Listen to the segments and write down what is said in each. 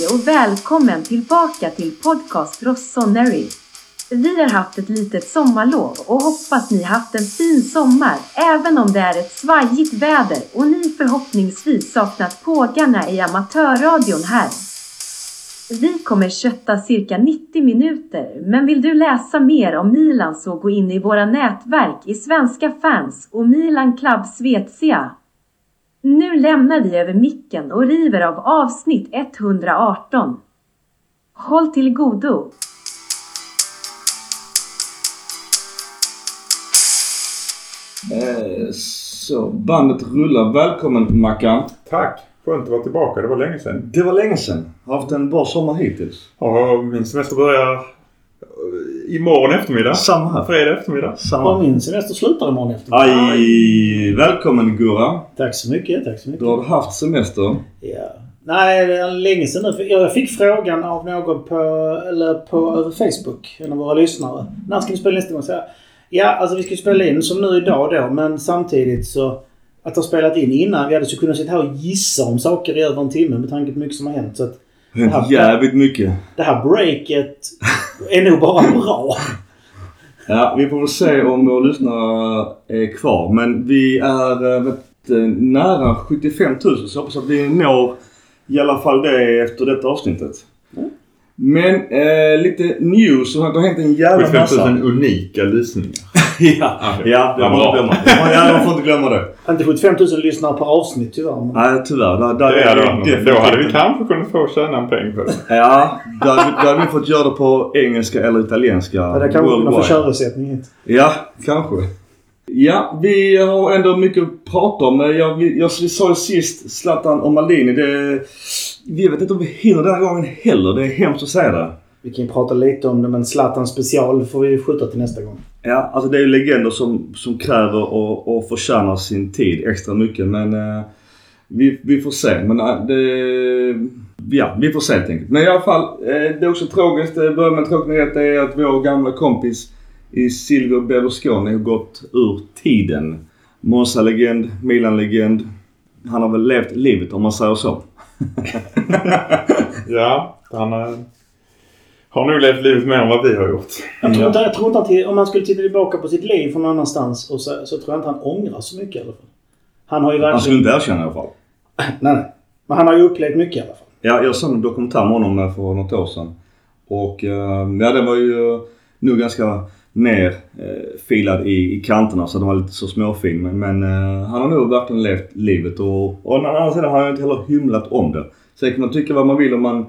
Hej och välkommen tillbaka till podcast Rossoneri. Vi har haft ett litet sommarlov och hoppas ni haft en fin sommar även om det är ett svajigt väder och ni förhoppningsvis saknat pågarna i amatörradion här. Vi kommer kötta cirka 90 minuter, men vill du läsa mer om Milan så gå in i våra nätverk i Svenska fans och Milan Club Svezia. Nu lämnar vi över micken och river av avsnitt 118. Håll till godo! Eh, Så, bandet rullar. Välkommen Mackan. Tack! Skönt att vara tillbaka. Det var länge sedan. Det var länge sedan. Har haft en bra sommar hittills. Ja, min semester börjar imorgon eftermiddag. Samma här. Fredag eftermiddag. Och Samma. min semester slutar imorgon eftermiddag. Aj, välkommen Gurra. Tack så mycket, tack så mycket. Du har haft semester. Ja. Nej, det är länge sedan nu. Jag fick frågan av någon på, eller på över Facebook, en av våra lyssnare. När ska ni spela nästa gång? Så jag, ja, alltså vi ska spela in som nu idag då, men samtidigt så att ha spelat in innan vi hade så kunnat sitta här och gissa om saker i över en timme med tanke på mycket som har hänt. Så att Hänt jävligt mycket. det här breaket är nog bara bra. Ja, vi får väl se om våra lyssnare är kvar. Men vi är eh, vet, eh, nära 75 000 så jag hoppas att vi når i alla fall det efter detta avsnittet. Mm. Men eh, lite news. Det har hänt en jävla 75 massa. 000 unika lyssningar. Ja, Okej. ja, det inte glömma. Ja, man får inte glömma det. Inte 75 000 lyssnare per avsnitt tyvärr. Men... Nej, tyvärr. Där, där Det är något. definitivt Då hade vi kanske kunnat få tjäna en peng på det. Ja, då då hade vi fått göra det på engelska eller italienska. Ja, det kan man få hit. Ja, kanske. Ja, vi har ändå mycket att prata om. Jag, vi, jag, vi sa ju sist Zlatan och Maldini. Det, vi vet inte om vi hinner den här gången heller. Det är hemskt att säga det. Vi kan ju prata lite om det men Zlatan special får vi skjuta till nästa gång. Ja, alltså det är ju legender som, som kräver och, och förtjänar sin tid extra mycket. Men eh, vi, vi får se. Men eh, det... Ja, vi får se helt enkelt. Men i alla fall, eh, det är också tragiskt. Det börjar med en tråkig nyhet. Det är att vår gamla kompis i Silvio Berlusconi har gått ur tiden. Monza-legend, Milan-legend. Han har väl levt livet om man säger så. Ja, han är har nog levt livet mer än vad vi har gjort. Jag tror inte, jag tror inte att om man skulle titta tillbaka på sitt liv från någon annanstans och så, så tror jag inte han ångrar så mycket i alla fall. Han har ju Han skulle verkligen... inte erkänna i alla fall. Nej, nej. Men han har ju upplevt mycket i alla fall. Ja, jag såg en dokumentär med honom för något år sedan. Och eh, ja, den var ju eh, nog ganska ner eh, filad i, i kanterna så den var lite så småfin. Men, men eh, han har nog verkligen levt livet och, och å andra sidan har han inte heller hymlat om det. Sen kan man tycka vad man vill om man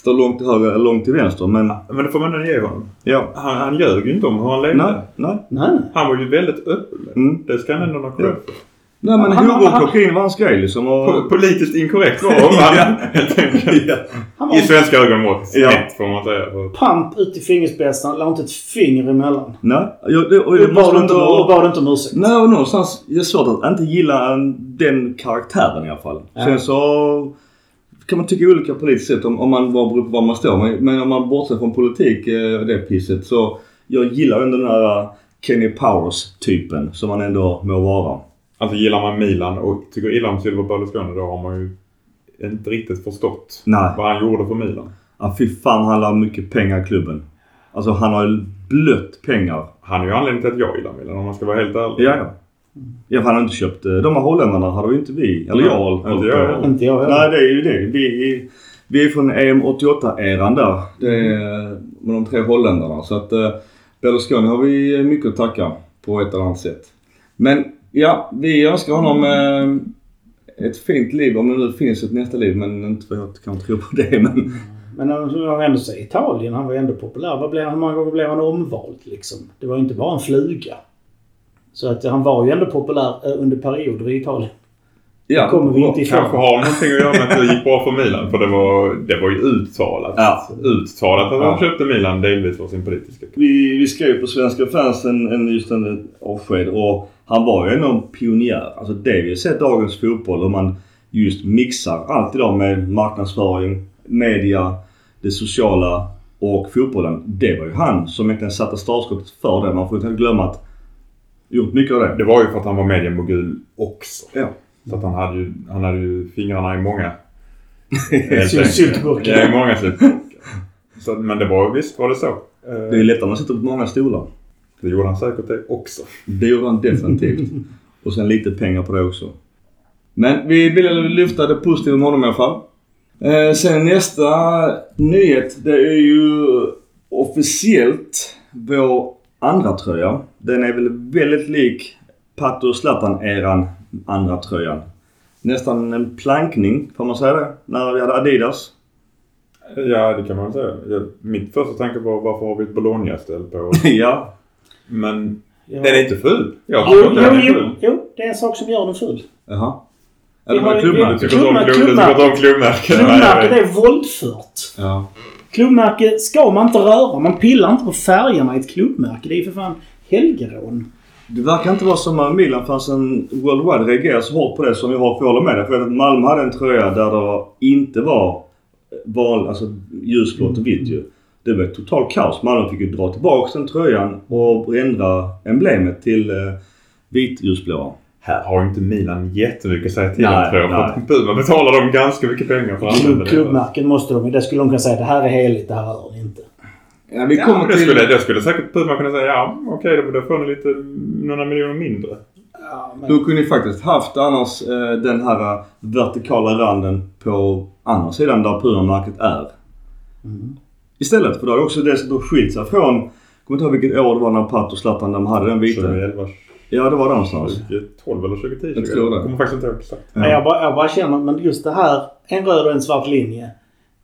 står långt till höger eller långt till vänster. Men Men det får man ändå ge honom. ja, Han, han ljög ju inte om hur han levde. nej, nej. Nej. Han var ju väldigt öppen. Mm. Det ska han ändå ha cred för. Nej men Han- horor och kokain var hans grej liksom. Och, Po- Politiskt inkorrekt var han helt enkelt. ja. Han var I svenska ögonmått. Ja. Får man säga. Pamp ut i fingerspetsarna, la inte ett finger emellan. Nej, jag, det, och bad inte, och bad inte om ursäkt. Nej, och någonstans. Det är svårt att inte gilla en- den karaktären i alla fall. Ja. Sen så kan man tycka olika politiskt sett om, om man var beror på var man står. Men, men om man bortser från politik, eh, det pisset, så jag gillar ändå den här eh, Kenny Powers-typen som man ändå må vara. Alltså gillar man Milan och tycker illa om Silver Berlusconi då har man ju inte riktigt förstått Nej. vad han gjorde för Milan. Ja, fy fan han la mycket pengar i klubben. Alltså han har ju blött pengar. Han är ju anledningen till att jag gillar Milan om man ska vara helt ärlig. Ja, ja. Ja, för han har inte köpt... eh, De här holländarna hade ju inte vi, eller jag, Inte hållit jag. Inte jag Nej, heller. det är ju det. Vi, vi är från EM 88-eran där. Det är med de tre holländarna. Så att eh, Berlusconi har vi mycket att tacka på ett eller annat sätt. Men ja, vi önskar honom eh, ett fint liv. Om det nu finns ett nästa liv. Men inte för jag kan tro på det. Men Men om man ändå säger Italien, han var ju ändå populär. Vad blev, hur många gånger blev han omvald liksom? Det var ju inte bara en fluga. Så att han var ju ändå populär eh, under perioder i Italien. ja, kommer vi inte ifrån. Kanske har någonting att göra med att det gick bra för Milan. För det var, det var ju uttalat. Ja. Uttalat att Ja. han köpte Milan delvis för sin politiska Vi, vi skrev på Svenska fans en, en just en avsked och han var ju en pionjär. Alltså det vi har sett dagens fotboll och man just mixar allt idag med marknadsföring, media, det sociala och fotbollen. Det var ju han som egentligen satte startskottet för det. Man får inte glömma att gjort mycket av det. Det var ju för att han var mediemogul också. Ja. Så att han hade ju, han hade ju fingrarna i många syltburkar. Det är många syltburkar. Men det var visst var det så. Det är lättare om man sitter på många stolar. det gjorde han säkert det också. Det gjorde han definitivt. Och sen lite pengar på det också. Men vi ville lyfta det positiva med honom i alla fall. Eh, sen nästa nyhet, det är ju officiellt vår andra tröja. Den är väl väldigt lik Pato Zlatan-eran andra tröjan. Nästan en plankning, får man säga det? När vi hade Adidas. Ja, det kan man säga. Jag, mitt första tanke var varför har vi ett Bologna-ställ på? ja. Men Ja. den är inte ful. Jag Jo, inte den jo, jo, ful. jo, det är en sak som gör den ful. Jaha. Ja, var ju- klubban. Du tycker inte om klubbmärken? Klubbmärket är våldfört. Ja. Klubbmärke ska man inte röra. Man pillar inte på färgerna i ett klubbmärke. Det är ju för fan helgerån. Det verkar inte vara som att Milan-fansen worldwide reagerar så hårt på det som jag har för jag med dig. För att Malmö hade en tröja där det inte var val, alltså ljusblått och vitt ju. Det var ett totalt kaos. Malmö fick ju dra tillbaka den tröjan och ändra emblemet till eh, vitljusblåa. Här har inte Milan jättemycket att säga till Nej, om tror jag. För Puma betalar dem ganska mycket pengar för att använda det. klubbmärken måste de Det skulle de kunna säga. Det här är heligt. Det här rör ni inte. Ja, vi Ja, kommer men det, till... skulle, det skulle säkert Puma kunna säga ja okej då, då får ni lite, några miljoner mindre. Ja, men... Du kunde ju faktiskt haft annars eh, den här eh, vertikala randen på andra sidan där Puma-märket är. Mm. Istället. För då har också dessutom skilt sig från... Jag kommer inte ihåg vilket år det var när Pato och Zlatan de hade den vita. 2011, Ja, det var där någonstans. 2012 eller 2010. Jag tror det. Jag kommer faktiskt inte ihåg exakt. Men jag, bara, jag bara känner, men just det här, en röd och en svart linje.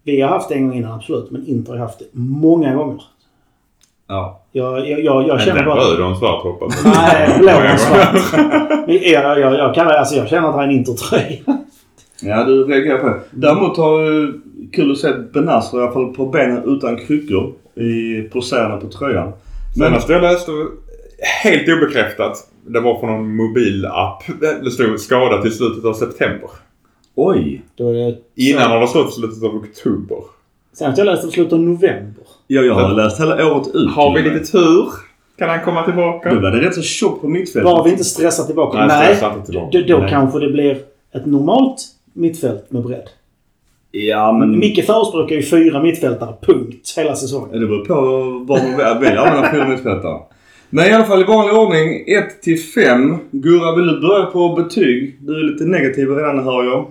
Vi har haft det en gång innan absolut, men Inter har haft det många gånger. Ja. Jag, jag, jag, jag känner bara... röd och en svart hoppas jag. Nej, blå och svart. Men jag, jag, jag, kan, alltså, jag känner att det är en Inter-tröja. Ja, du reagerar på det. Däremot har jag kul att se Benazzo i alla fall på benen utan kryckor i poserna på tröjan. Men Senast jag läste, helt obekräftat, det var från någon mobilapp. Det stod skada till slutet av september. oj! Då är det, Innan har det stått slutet av oktober. Senast jag läste slutet av november. Ja, jag har läst hela året ut. Har vi lite tur kan han komma tillbaka. Du var det rätt så tjockt på mittfältet. Bara vi inte stressar tillbaka. Nej, Nej, tillbaka. då, då Nej. kanske det blir ett normalt mittfält med bredd. Ja, men... Micke förespråkar ju fyra mittfältare, punkt, hela säsongen. Ja, Det beror på vad man att använda fyra mittfältare. Men i alla fall i vanlig ordning 1 till 5. Gurra, vill du börja på betyg? Du är lite negativ redan hör jag.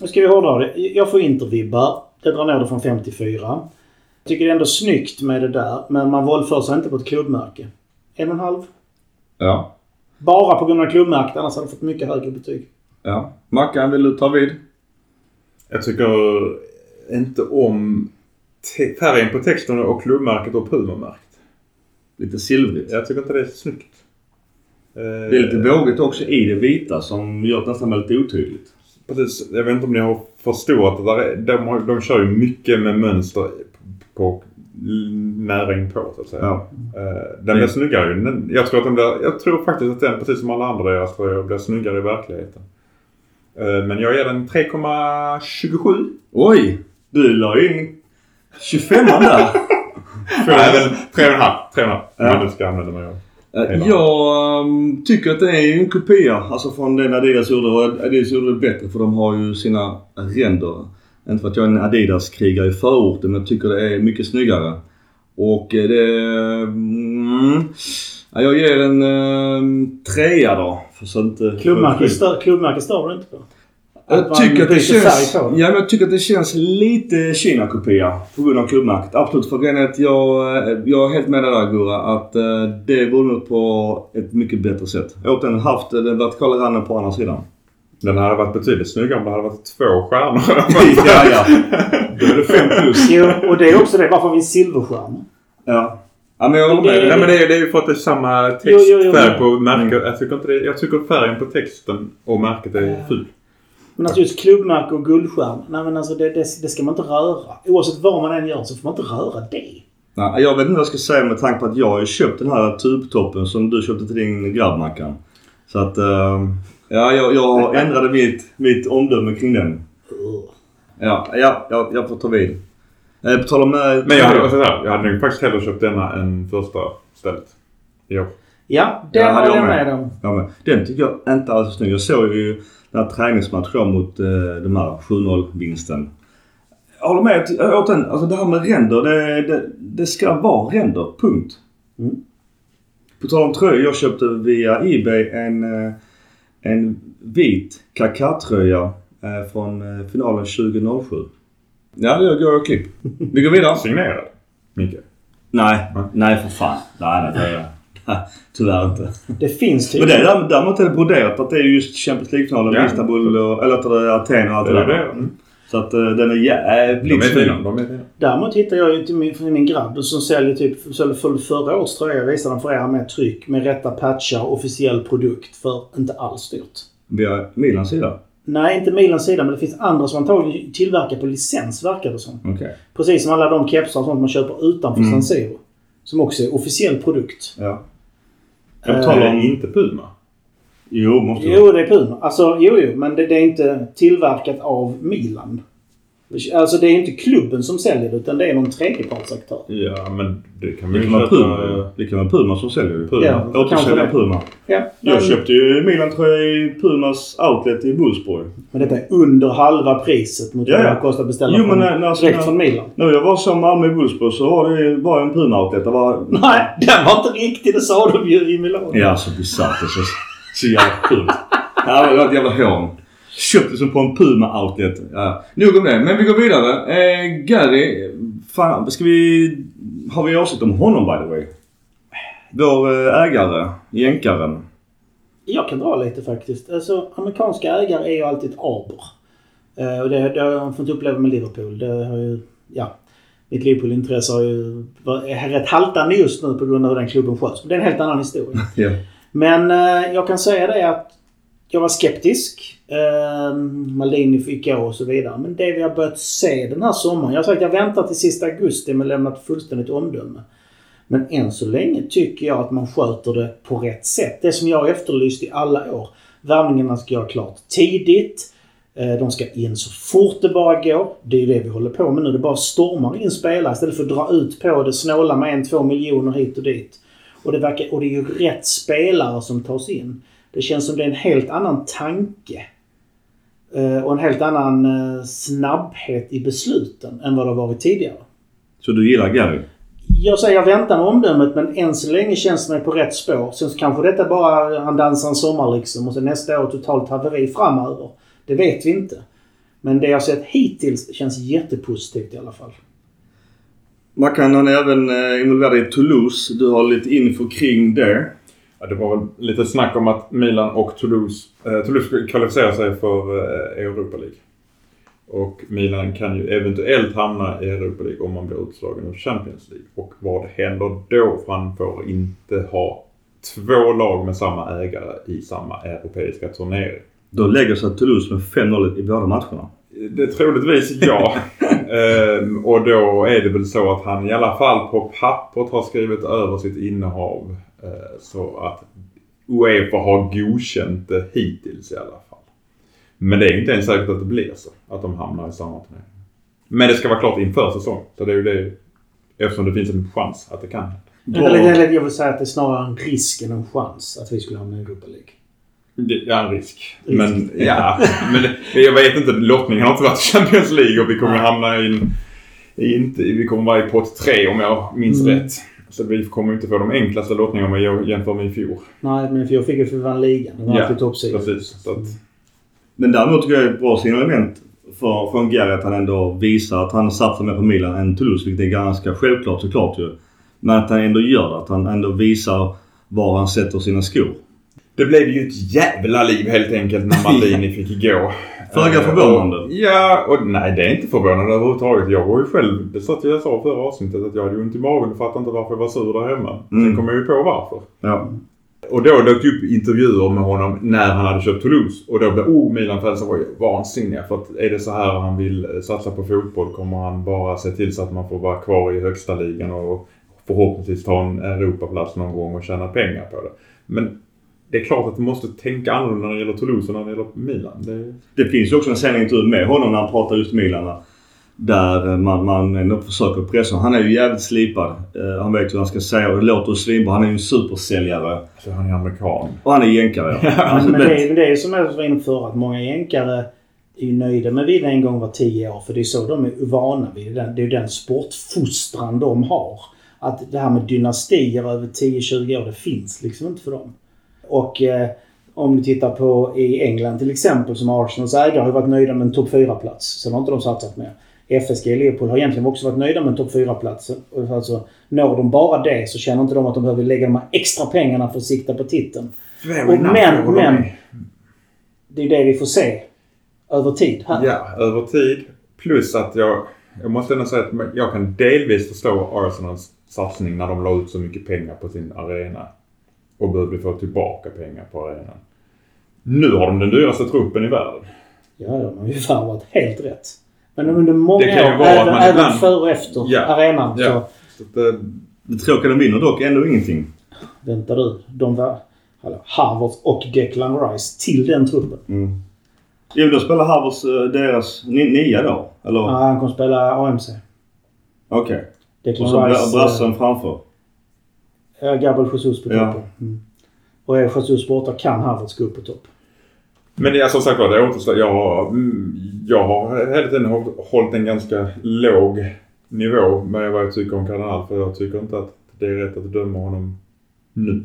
Nu ska vi hårdra det. Jag får intervibbar. Jag drar ner det från 5 till 4. Jag tycker det är ändå snyggt med det där, men man våldför sig inte på ett klubbmärke. En och en halv. Ja. Bara på grund av klubbmärket, annars hade jag fått mycket högre betyg. Ja. Mackan, vill du ta vid? Jag tycker inte om färgen på texten och klubbmärket och Puma-märkt. Lite silvrigt. Jag tycker inte det är snyggt. Eh, Det är lite vågigt också i det vita som gör det nästan väldigt otydligt. Precis. Jag vet inte om ni har förstått att där är, de, har, de kör ju mycket med mönster på nära inpå så att säga. Ja. Eh, Den blir snyggare ju. Jag tror, att den blir, jag tror faktiskt att den, precis som alla andra deras tröjor, blir snyggare i verkligheten. Eh, Men jag ger den 3,27. Oj! Du la in 25 där. Nej men 3,5. 3,5. Ja. Om du ska använda mig av. Eh, Hela. Jag ehm, tycker att det är en kopia alltså från den Adidas gjorde och Adidas gjorde det bättre för de har ju sina ränder. Inte för att jag är en Adidas-krigare i förorten men jag tycker det är mycket snyggare. Och eh, det... Mm, ja, jag ger en um, trea då. För så inte... Klubbmärke stör, klubbmärke stör du inte på? Jag tycker att det känns... Ja, men jag tycker att det känns lite Kina-kopia på grund av klubbmärket. Absolut. För grejen att jag, eh, jag är helt med dig där Gurra. Att eh, det vore nog på ett mycket bättre sätt. Återigen haft den vertikala randen på andra sidan. Den hade varit betydligt snyggare om det hade varit två stjärnor. ja, ja. Då är det fem plus. Jo, och det är också det. Varför har vi en silverstjärna? Ja. Ja, men jag håller med. Det- Nej men det är, det är ju för att det är samma textfärg på märket. Jag tycker inte det, Jag tycker färgen på texten och märket är ful. Men alltså just klubbmärke och guldstjärna. Nej men alltså det, det, det ska man inte röra. Oavsett vad man än gör så får man inte röra det. Nej, jag vet inte vad jag ska säga med tanke på att jag har ju köpt den här tubtoppen som du köpte till din grabb Mackan. Så att... eh, ja, jag, jag ändrade mitt, mitt omdöme kring den. Ja, ja, ja jag får ta vid. Eh, på tal om... eh, Men jag hade, så här, jag hade nog faktiskt hellre köpt denna än första stället. År. Ja, det Ja, håller jag jag med. med om. Ja, men den tycker jag inte alls är snygg. Jag såg ju den här träningsmatchen mot eh, de här 7-0 vinsten. Jag håller med. Återigen, alltså det här med ränder. Det, det, det ska vara ränder. Punkt. Mm. På tal om tröjor. Jag köpte via Ebay en, eh, en vit Kaká-tröja eh, från eh, finalen 2007. Ja, det går jag klipp. Vi går vidare. Signerad. Micke. Nej, nej för fan. Nej, nej, det är Tyvärr inte. Det finns Men typ... det är däremot- är det broderat att det är just Champions League-finalen Ja. Istanbul och, eller att det är Aten och allt det det där. det? Mm. Så att eh, den är jävligt är fin. Däremot hittade jag ju till min, för min grabb som säljer typ säljer för förra årets tröja. Jag visade den för er med tryck med rätta patchar, officiell produkt för inte alls dyrt. Via Milans sida? Nej, inte Milans sida men det finns andra som antagligen tillverkar på licens verkar det som. Okej. Precis som alla de kepsar och sånt man köper utanför Mm. San Siro. Som också är officiell produkt. Ja. Jag Eh, betalar inte Puma. Jo, måste det Jo, det är Puma. Alltså, jo, jo. Men det, det är inte tillverkat av Milan. Alltså det är inte klubben som säljer det utan det är någon tredjepartsaktör. Ja, men det kan man Det kan vara. Puma, det kan vara Puma som säljer ju. Puma. Ja, kanske Återsälja det. Puma. Ja, Jag men, köpte ju Milan-tröja i Pumas outlet i Wolfsburg. men detta är under halva priset mot Ja, vad det kostar att beställa Jo, men från, när- när- direkt när- från Milan. När jag var som Malmö i Wolfsburg så var det var en Puma-outlet. Det var... Nej, den var inte riktig. Det sa de ju i Milano. Ja, så bisarrt. Det så, så jävla sjukt. Ja, det var ett jävla hån. Köpte som på en Puma-outlet. Ja. Nog om det. Men vi går vidare. Eh, Gary. Fan, ska vi... Har vi åsikt om honom by the way? Vår eh, ägare. Jänkaren. Jag kan dra lite faktiskt. Alltså, amerikanska ägare är ju alltid ett aber. Eh, och det, det har jag fått uppleva med Liverpool. Det har ju, ja, mitt Liverpool-intresse har ju, var- är rätt haltande just nu på grund av hur den klubben sköts. Men det är en helt annan historia. Ja. Men eh, jag kan säga det att jag var skeptisk. Eh, Maldini fick gå och så vidare. Men det vi har börjat se den här sommaren. Jag har sagt att jag väntar till sista augusti med att lämna ett fullständigt omdöme. Men än så länge tycker jag att man sköter det på rätt sätt. Det som jag har efterlyst i alla år. Värvningarna ska göra klart tidigt. Eh, De ska in så fort det bara går. Det är ju det vi håller på med nu. Det bara stormar in spelare istället för att dra ut på det, snåla med en, två miljoner hit och dit. Och det, verkar, och det är ju rätt spelare som tas in. Det känns som det är en helt annan tanke. Eh, Och en helt annan eh, snabbhet i besluten än vad det har varit tidigare. Så du gillar Gary? Jag säger jag väntar med omdömet men än så länge känns det mig på rätt spår. Sen så kanske detta bara han dansar en sommar liksom och sen nästa år totalt haveri framöver. Det vet vi inte. Men det jag sett hittills känns jättepositivt i alla fall. Mackan han är även eh, involverad i Toulouse. Du har lite info kring det. Ja, det var väl lite snack om att Milan och Toulouse, eh, Toulouse skulle kvalificera sig för eh, Europa League. Och Milan kan ju eventuellt hamna i Europa League om man blir utslagen ur Champions League. Och vad händer då? För han får inte ha två lag med samma ägare i samma europeiska turnering. Då lägger sig Toulouse med 5-0 i båda matcherna. Det troligtvis ja. ehm, och då är det väl så att han i alla fall på pappret har skrivit över sitt innehav. Eh, så att Uefa har godkänt det hittills i alla fall. Men det är ju inte ens säkert att det blir så. Att de hamnar i samma turnering. Men det ska vara klart inför säsong. Så det är ju det. Eftersom det finns en chans att det kan hända. Bra. Eller, eller jag vill säga att det är snarare en risk än en chans att vi skulle hamna i Europa League. Det- Ja, en risk. Risk. Men ja, men det- jag vet inte. Lottningen har inte varit Champions League och vi kommer Nej. hamna i en... Inte, vi kommer vara i pott tre om jag minns Mm. rätt. Så vi kommer inte få de enklaste lottningarna om jag jämför med i fjol. Nej, men för jag fick ju för vi vann ligan. Det var Ja, alltid toppsida. Precis. Så att, Men däremot tycker jag det är ett bra signalement för, från Gary att han ändå visar att han satsar mer på Milan än Toulouse. Vilket är ganska självklart såklart ju. Men att han ändå gör det. Att han ändå visar var han sätter sina skor. Det blev ju ett jävla liv helt enkelt när Maldini fick gå. Föga Eh, förvånande. och- Ja, och nej det är inte förvånande överhuvudtaget. Jag var ju själv, det sa jag sa förra avsnittet, att jag hade ont i magen och fattade inte varför jag var sur där hemma. Mm. Sen kom jag ju på varför. Ja. Och då dök det upp intervjuer med honom när han hade köpt Toulouse. Och då blev oh, Milan-fansen var ju vansinniga. För att är det så här han vill eh, satsa på fotboll kommer han bara se till så att man får vara kvar i högsta ligan och förhoppningsvis ta en Europaplats någon gång och tjäna pengar på det. Men det är klart att du måste tänka annorlunda när det gäller Toulouse och när det gäller Milan. Det... Det finns ju också en sen intervju med honom när han pratar just Milan. Där eh, man, man ändå försöker pressa. Han är ju jävligt slipad. Eh, han vet hur han ska säga och det låter svinbra. Han är ju en supersäljare. Så han är amerikan. Och han är jänkare ja. Alltså, men det- det, är- det är som jag var inne på förr, att många jänkare är ju nöjda med vid en gång var tio år. För det är så de är vana vid. Det det är ju den sportfostran de har. Att det här med dynastier över 10-20 år, det finns liksom inte för dem. Och eh, om du tittar på i England till exempel, som Arsenals ägare har ju varit nöjda med en topp 4-plats. Sen har inte de satsat mer. FSG Liverpool har egentligen också varit nöjda med en topp 4-plats. Och Alltså, når de bara det så känner inte de att de behöver lägga de här extra pengarna för att sikta på titeln. Och men- men-. Det är det vi får se över tid här. Ja, över tid. Plus att jag, jag måste ändå säga att jag kan delvis förstå Arsenals satsning när de la ut så mycket pengar på sin arena. Och behövde få tillbaka pengar på arenan. Nu har de den dyraste truppen i världen. Ja, de har ju fan varit helt rätt. Men under många Det kan ju år, även, även före och efter Ja. arenan, Ja. så Så eh, Det tråkiga de vinner dock ändå ingenting. väntar du. De var Harvard och Declan Rice till den truppen. Mm. Jo, då spelar Harvards eh, deras ni, nia då? Eller? Ja, han kommer spela AMC. Okej. Declan Och så Rice. bra- brassen framför. Ja, Gabriel Jesus på Ja. toppen. Mm. Och är Jesus borta kan Havertz gå upp på topp. Men ja, som sagt var, det återstår. Jag, har- mm, jag har hela tiden håll- hållit en ganska låg nivå med vad jag tycker om Cardinal. För jag tycker inte att det är rätt att döma honom nu.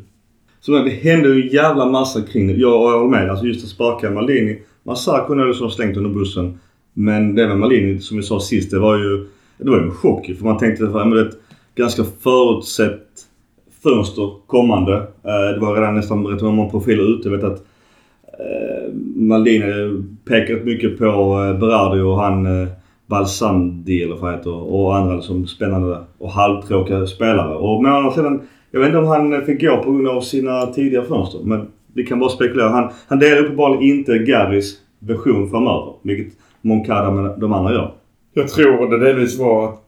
Så det hände ju en jävla massa kring det. Jag, jag håller med. Alltså just att sparka Malini. Massar kunde jag liksom slängt under bussen. Men det med Malini, som vi sa sist, det var ju, det var ju en chock. För man tänkte att ja, men det är ett ganska förutsett fönster kommande. Eh, det var redan nästan rätt många profiler ute. Jag vet att eh, Maldini pekat mycket på eh, Berardi och han eh, Balsandi eller vad han heter och andra liksom spännande och halvtråkiga spelare. Och månader sedan, jag vet inte om han fick gå på grund av sina tidigare fönster. Men vi kan bara spekulera. Han, han delar uppenbarligen inte Garris version framöver. Vilket Moncada med de andra gör. Jag tror det delvis var att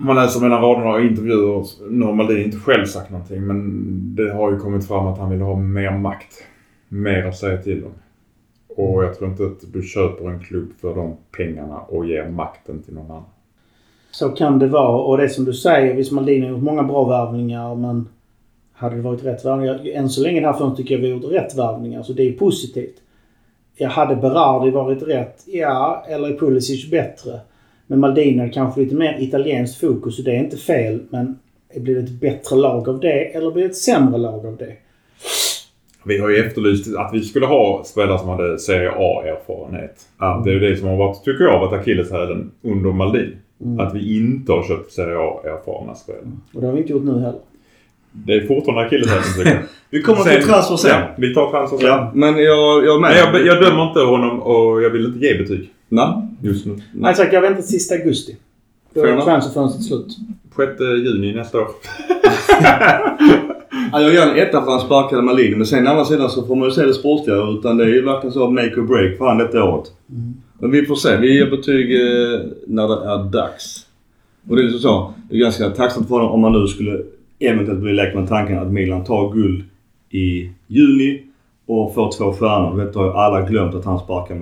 man läser mellan raderna och intervjuer. Nu har Maldin inte själv sagt någonting men det har ju kommit fram att han vill ha mer makt. Mer att säga till om. Och jag tror inte att du köper en klubb för de pengarna och ger makten till någon annan. Så kan det vara. Och det som du säger, visst Maldini har gjort många bra värvningar men hade det varit rätt värvningar? Än så länge i här fönstret tycker jag vi har gjort rätt värvningar. Så det är positivt. Jag hade Berardi varit rätt? Ja. Eller är Pulisic bättre? Men Maldini har kanske lite mer italienskt fokus och det är inte fel. Men blir det ett bättre lag av det eller blir det ett sämre lag av det? Vi har ju efterlyst att vi skulle ha spelare som hade Serie A-erfarenhet. Det är ju det som har varit, tycker jag, varit akilleshälen under Maldin. Mm. Att vi inte har köpt Serie A-erfarna spelare. Och det har vi inte gjort nu heller. Det är fortfarande akilleshälen tycker jag. Vi kommer till transfer sen. Ja, vi tar transfer sen. Ja, men jag, jag med. Men jag, jag dömer inte honom och jag vill inte ge betyg Nej. Just nu. Nej, sagt, jag väntar till sista augusti. Då är transferfönstret slut. 6 juni nästa år. Ja, jag gör en etta för han sparkade Malini. Men sen å andra sidan så får man ju se det sportliga. Utan det är ju verkligen så make or break för han detta året. Men vi får se. Vi ger betyg eh, när det är dags. Och det är liksom så. Det är ganska tacksamt för honom om man nu skulle eventuellt bli lekt med tanken att Milan tar guld i juni och får två stjärnor. Då har ju alla glömt att han sparkar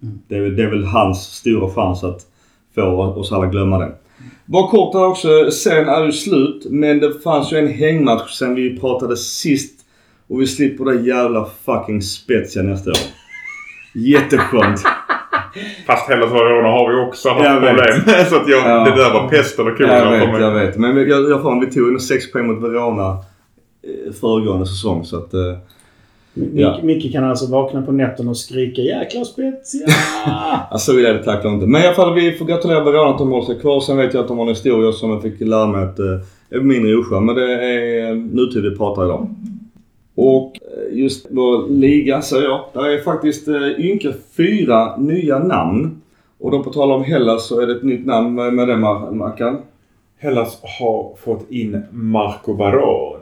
Malini. Det, är, väl- det är väl hans stora chans att få oss alla glömma det. Bara kort här också. Serien är ju slut. Men det fanns ju en hängmatch sen vi pratade sist. Och vi slipper det jävla fucking Spezia nästa år. Jätteskönt. Fast Hellas Verona har vi också haft Jag vet. problem. Så att jag, Ja. det där var pest eller kolera jag vet, jag vet. Men jag, jag får vi tog ändå 6 poäng mot Verona eh, föregående säsong. Så att... Eh, Ja. Micke, kan alltså vakna på nätterna och skrika jäkla Spezia! alltså vill jag tackla inte. Men i alla fall vi får gratulera Verona att de håller sig kvar. Sen vet jag att de har en historia som jag fick lära mig att eh, är mindre oskön. Men det är eh, nutid vi pratar idag. Och eh, just vår liga säger jag. Där är faktiskt eh, ynka fyra nya namn. Och då på tal om Hellas så är det ett nytt namn med, det Mackan. Hellas har fått in Marco Baroni.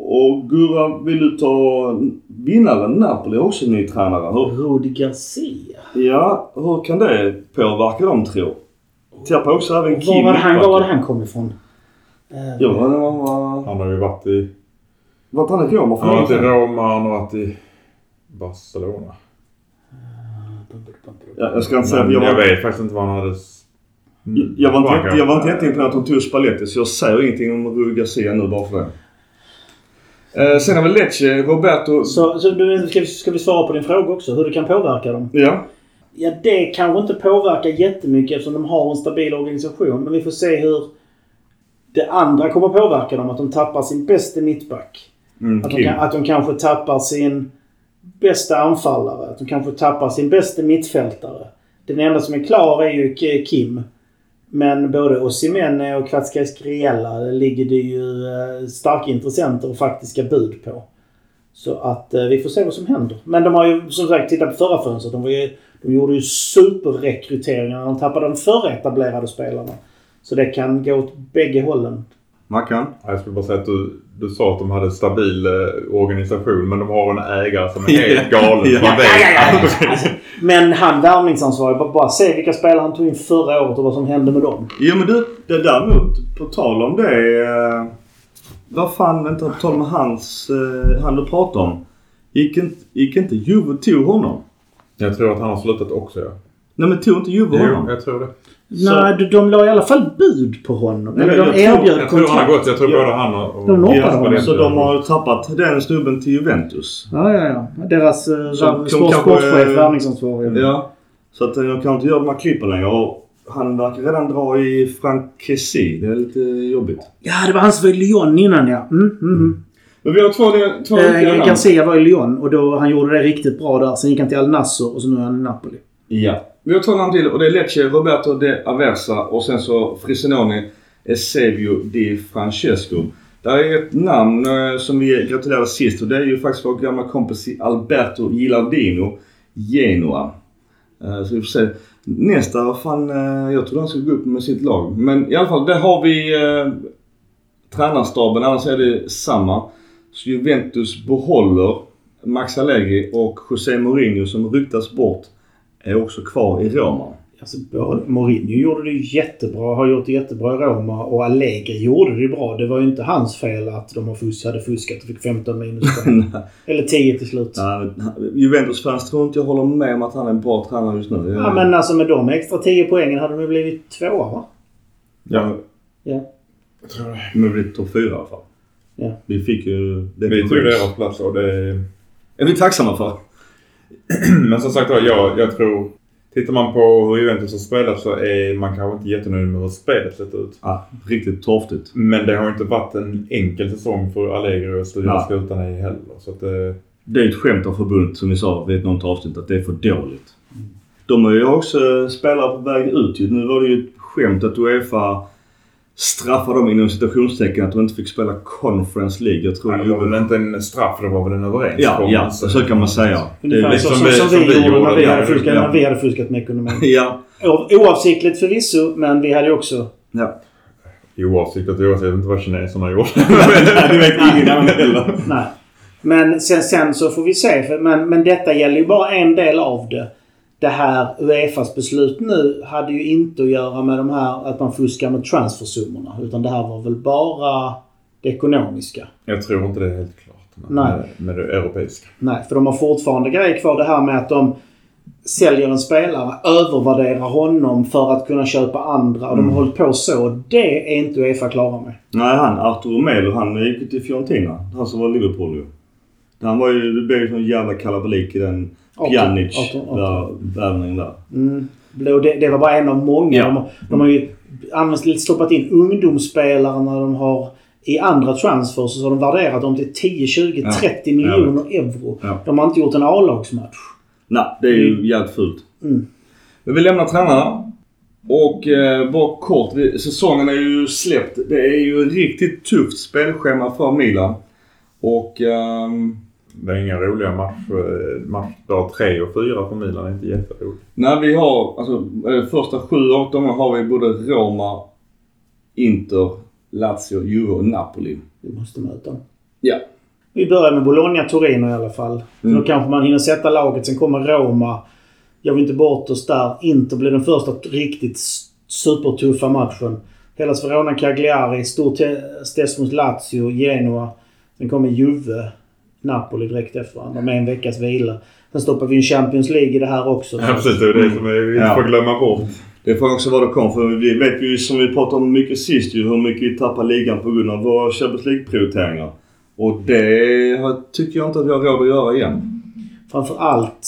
Och Gurra, vill du ta vinnaren Napoli också ny tränare? Hur, Rudi Garcia. ja, hur kan det påverka dem tro? Tappar också även Var Kim var det han, var var han kom ifrån? Jo, han var... Han har ju varit i... Vart han i Roma för Han har varit i? Roma, han har varit i Barcelona. Ja, jag ska inte säga... Men Jag, jag var, vet faktiskt inte vad han hade Jag var inte, jag var inte jätteimponerad att de tog Spalletti så jag säger ingenting om Rui Garcia nu bara för det. Eh, sen har vi Lecce, Roberto... Så, så du, ska, vi, ska vi svara på din fråga också? Hur det kan påverka dem? Ja. Ja, det kanske inte påverkar jättemycket eftersom de har en stabil organisation. Men vi får se hur det andra kommer påverka dem. Att de tappar sin bästa mittback. Mm, Att de, Kim. att de kanske tappar sin bästa anfallare. Att de kanske tappar sin bästa mittfältare. Den enda som är klar är ju Kim. Men både Osimene och Kvaratskhelia ligger det ju eh, starka intressenter och faktiska bud på. Så att eh, vi får se vad som händer. Men de har ju som sagt tittat på förra fönstret. De, var ju, de gjorde ju superrekryteringar de tappade de förra etablerade spelarna. Så det kan gå åt bägge hållen. Mackan? Ja, Jag skulle bara säga att du, du sa att de hade stabil eh, organisation men de har en ägare som är helt galen. Man vet Alltså, men han värvningsansvarig, bara, bara se vilka spelare han tog in förra året och vad som hände med dem. Jo men du, det däremot, på tal om det. Eh, vad fan, inte på tal om hans, eh, han du pratade om. Gick inte, gick inte Juve tog honom? Jag tror att han har slutat också ja. Nej men tog inte Juve Jo, honom? jag tror det. Nej, de, de la i alla fall bud på honom. Nej, Eller de jag tror- erbjöd Jag tror han har gått. Jag tror Ja. både han och... De Ja, honom. Så de har tappat den snubben till Juventus? Ja, ja, ja. Deras eh, Så vär- de sport- kanske- sportchef, värvningsansvarig. Ja. Så att jag kan inte göra de här klippen längre. Han verkar redan dra i Frankesi. Det är lite jobbigt. Ja, det var han som var i Lyon innan ja. Mm, mm, mm. Men vi har två, två Eh. Garcia var i Lyon och då, han gjorde det riktigt bra där. Sen gick han till Al Nassr och så nu är han i Napoli. Ja. Vi har två namn till och det är Lecce, Roberto de Aversa och sen så Frisenoni, Eusebio di Francesco. Det är ett namn eh, som vi gratulerade sist och det är ju faktiskt vår gamla kompis Alberto Gilardino, Genoa. Eh, så vi får se. Nästa, vad fan, eh, jag tror han skulle gå upp med sitt lag. Men i alla fall, där har vi eh, tränarstaben, annars är det samma. Så Juventus behåller Max Allegri och José Mourinho som ryktas bort är också kvar i Roma. Alltså, Mourinho gjorde det ju jättebra, har gjort det jättebra i Roma och Allegri gjorde det bra. Det var ju inte hans fel att de har hade fuskat och fick 15 minuspoäng. Eller 10 till slut. Ja, Juventus-fans tror inte jag håller med om att han är en bra tränare just nu. Ja, men alltså med de extra 10 poängen hade de ju blivit tvåa va? Ja, Ja. Jag tror det. men vi blir topp fyra i alla fall. Ja. Vi fick ju... Det Vi tog deras plats och det... är vi tacksamma för. Men som sagt jag, jag tror... Tittar man på hur Juventus har spelat så är man kanske inte jättenöjd med hur spelet sett ut. Ja, riktigt torftigt. Men det har inte varit en enkel säsong för Allegri styra Nej. skutan i heller. Så att det... Det är ett skämt av förbundet som vi sa vid något avsnitt att det är för dåligt. De är ju också spelare på väg ut ju. Nu var det ju ett skämt att Uefa straffade dem inom citationstecken att de inte fick spela Conference League. Jag tror Ja, det var väl inte en straff, det var väl en Ja, överenskommelse. ja, så kan man säga. Det är liksom, som vi- som, vi som vi gjorde när vi, hade fuskat, Ja. när vi hade fuskat med ekonomin. ja, Oavsiktligt förvisso, men vi hade ju också... ja. Oavsiktligt, oavsett inte vad kineserna gjorde. det vet ingen annan heller. Nej. Men sen, sen så får vi se. För, men, men detta gäller ju bara en del av det. Det här Uefas beslut nu hade ju inte att göra med de här att man fuskar med transfersummorna. Utan det här var väl bara det ekonomiska. Jag tror inte det är helt klart med, Nej. med, med det europeiska. Nej, för de har fortfarande grejer kvar. Det här med att de säljer en spelare, övervärderar honom för att kunna köpa andra. Och de har hållit på så. Det är inte Uefa klara med. Nej, han Arturo Melo, han gick ju till Fiorentina. Han som var Liverpool ju. Han var ju, det blev ju sån jävla kalabalik i den Pjanic Artur- Artur. värvningen där. Mm. Det, det var bara en av många. Ja. De, de har ju lite stoppat in ungdomsspelare när de har i andra transfers så har de värderat dem till 10, 20, Ja. 30 miljoner euro. Ja. De har inte gjort en A-lagsmatch. Nej, det är ju jävligt fult. Mm. Men vi lämnar tränarna. Och eh, bara kort, säsongen är ju släppt. Det är ju ett riktigt tufft spelschema för Milan. Och ehm, Det är inga roliga matcher. Matchdag tre och fyra för Milan är inte jätteroligt. när vi har, alltså eh, första sju, åtta gånger har vi både Roma, Inter, Lazio, Juve och Napoli. Vi måste möta dem. Ja. Vi börjar med Bologna-Torino i alla fall. Mm. Då kanske man hinner sätta laget. Sen kommer Roma. Gör vi inte bort oss där. Inter blir den första riktigt supertuffa matchen. Hellas Verona, Cagliari, stor te- test mot Lazio, Genoa. Sen kommer Juve, Napoli direkt efter varandra med en veckas vila. Sen stoppar vi en Champions League i det här också. Ja, precis. Det är det som vi inte får glömma bort. Det får också vad det kom för vi vet ju som vi pratade om mycket sist ju hur mycket vi tappar ligan på grund av våra Champions League-prioriteringar. Och det tycker jag inte att vi har råd att göra igen. Framför allt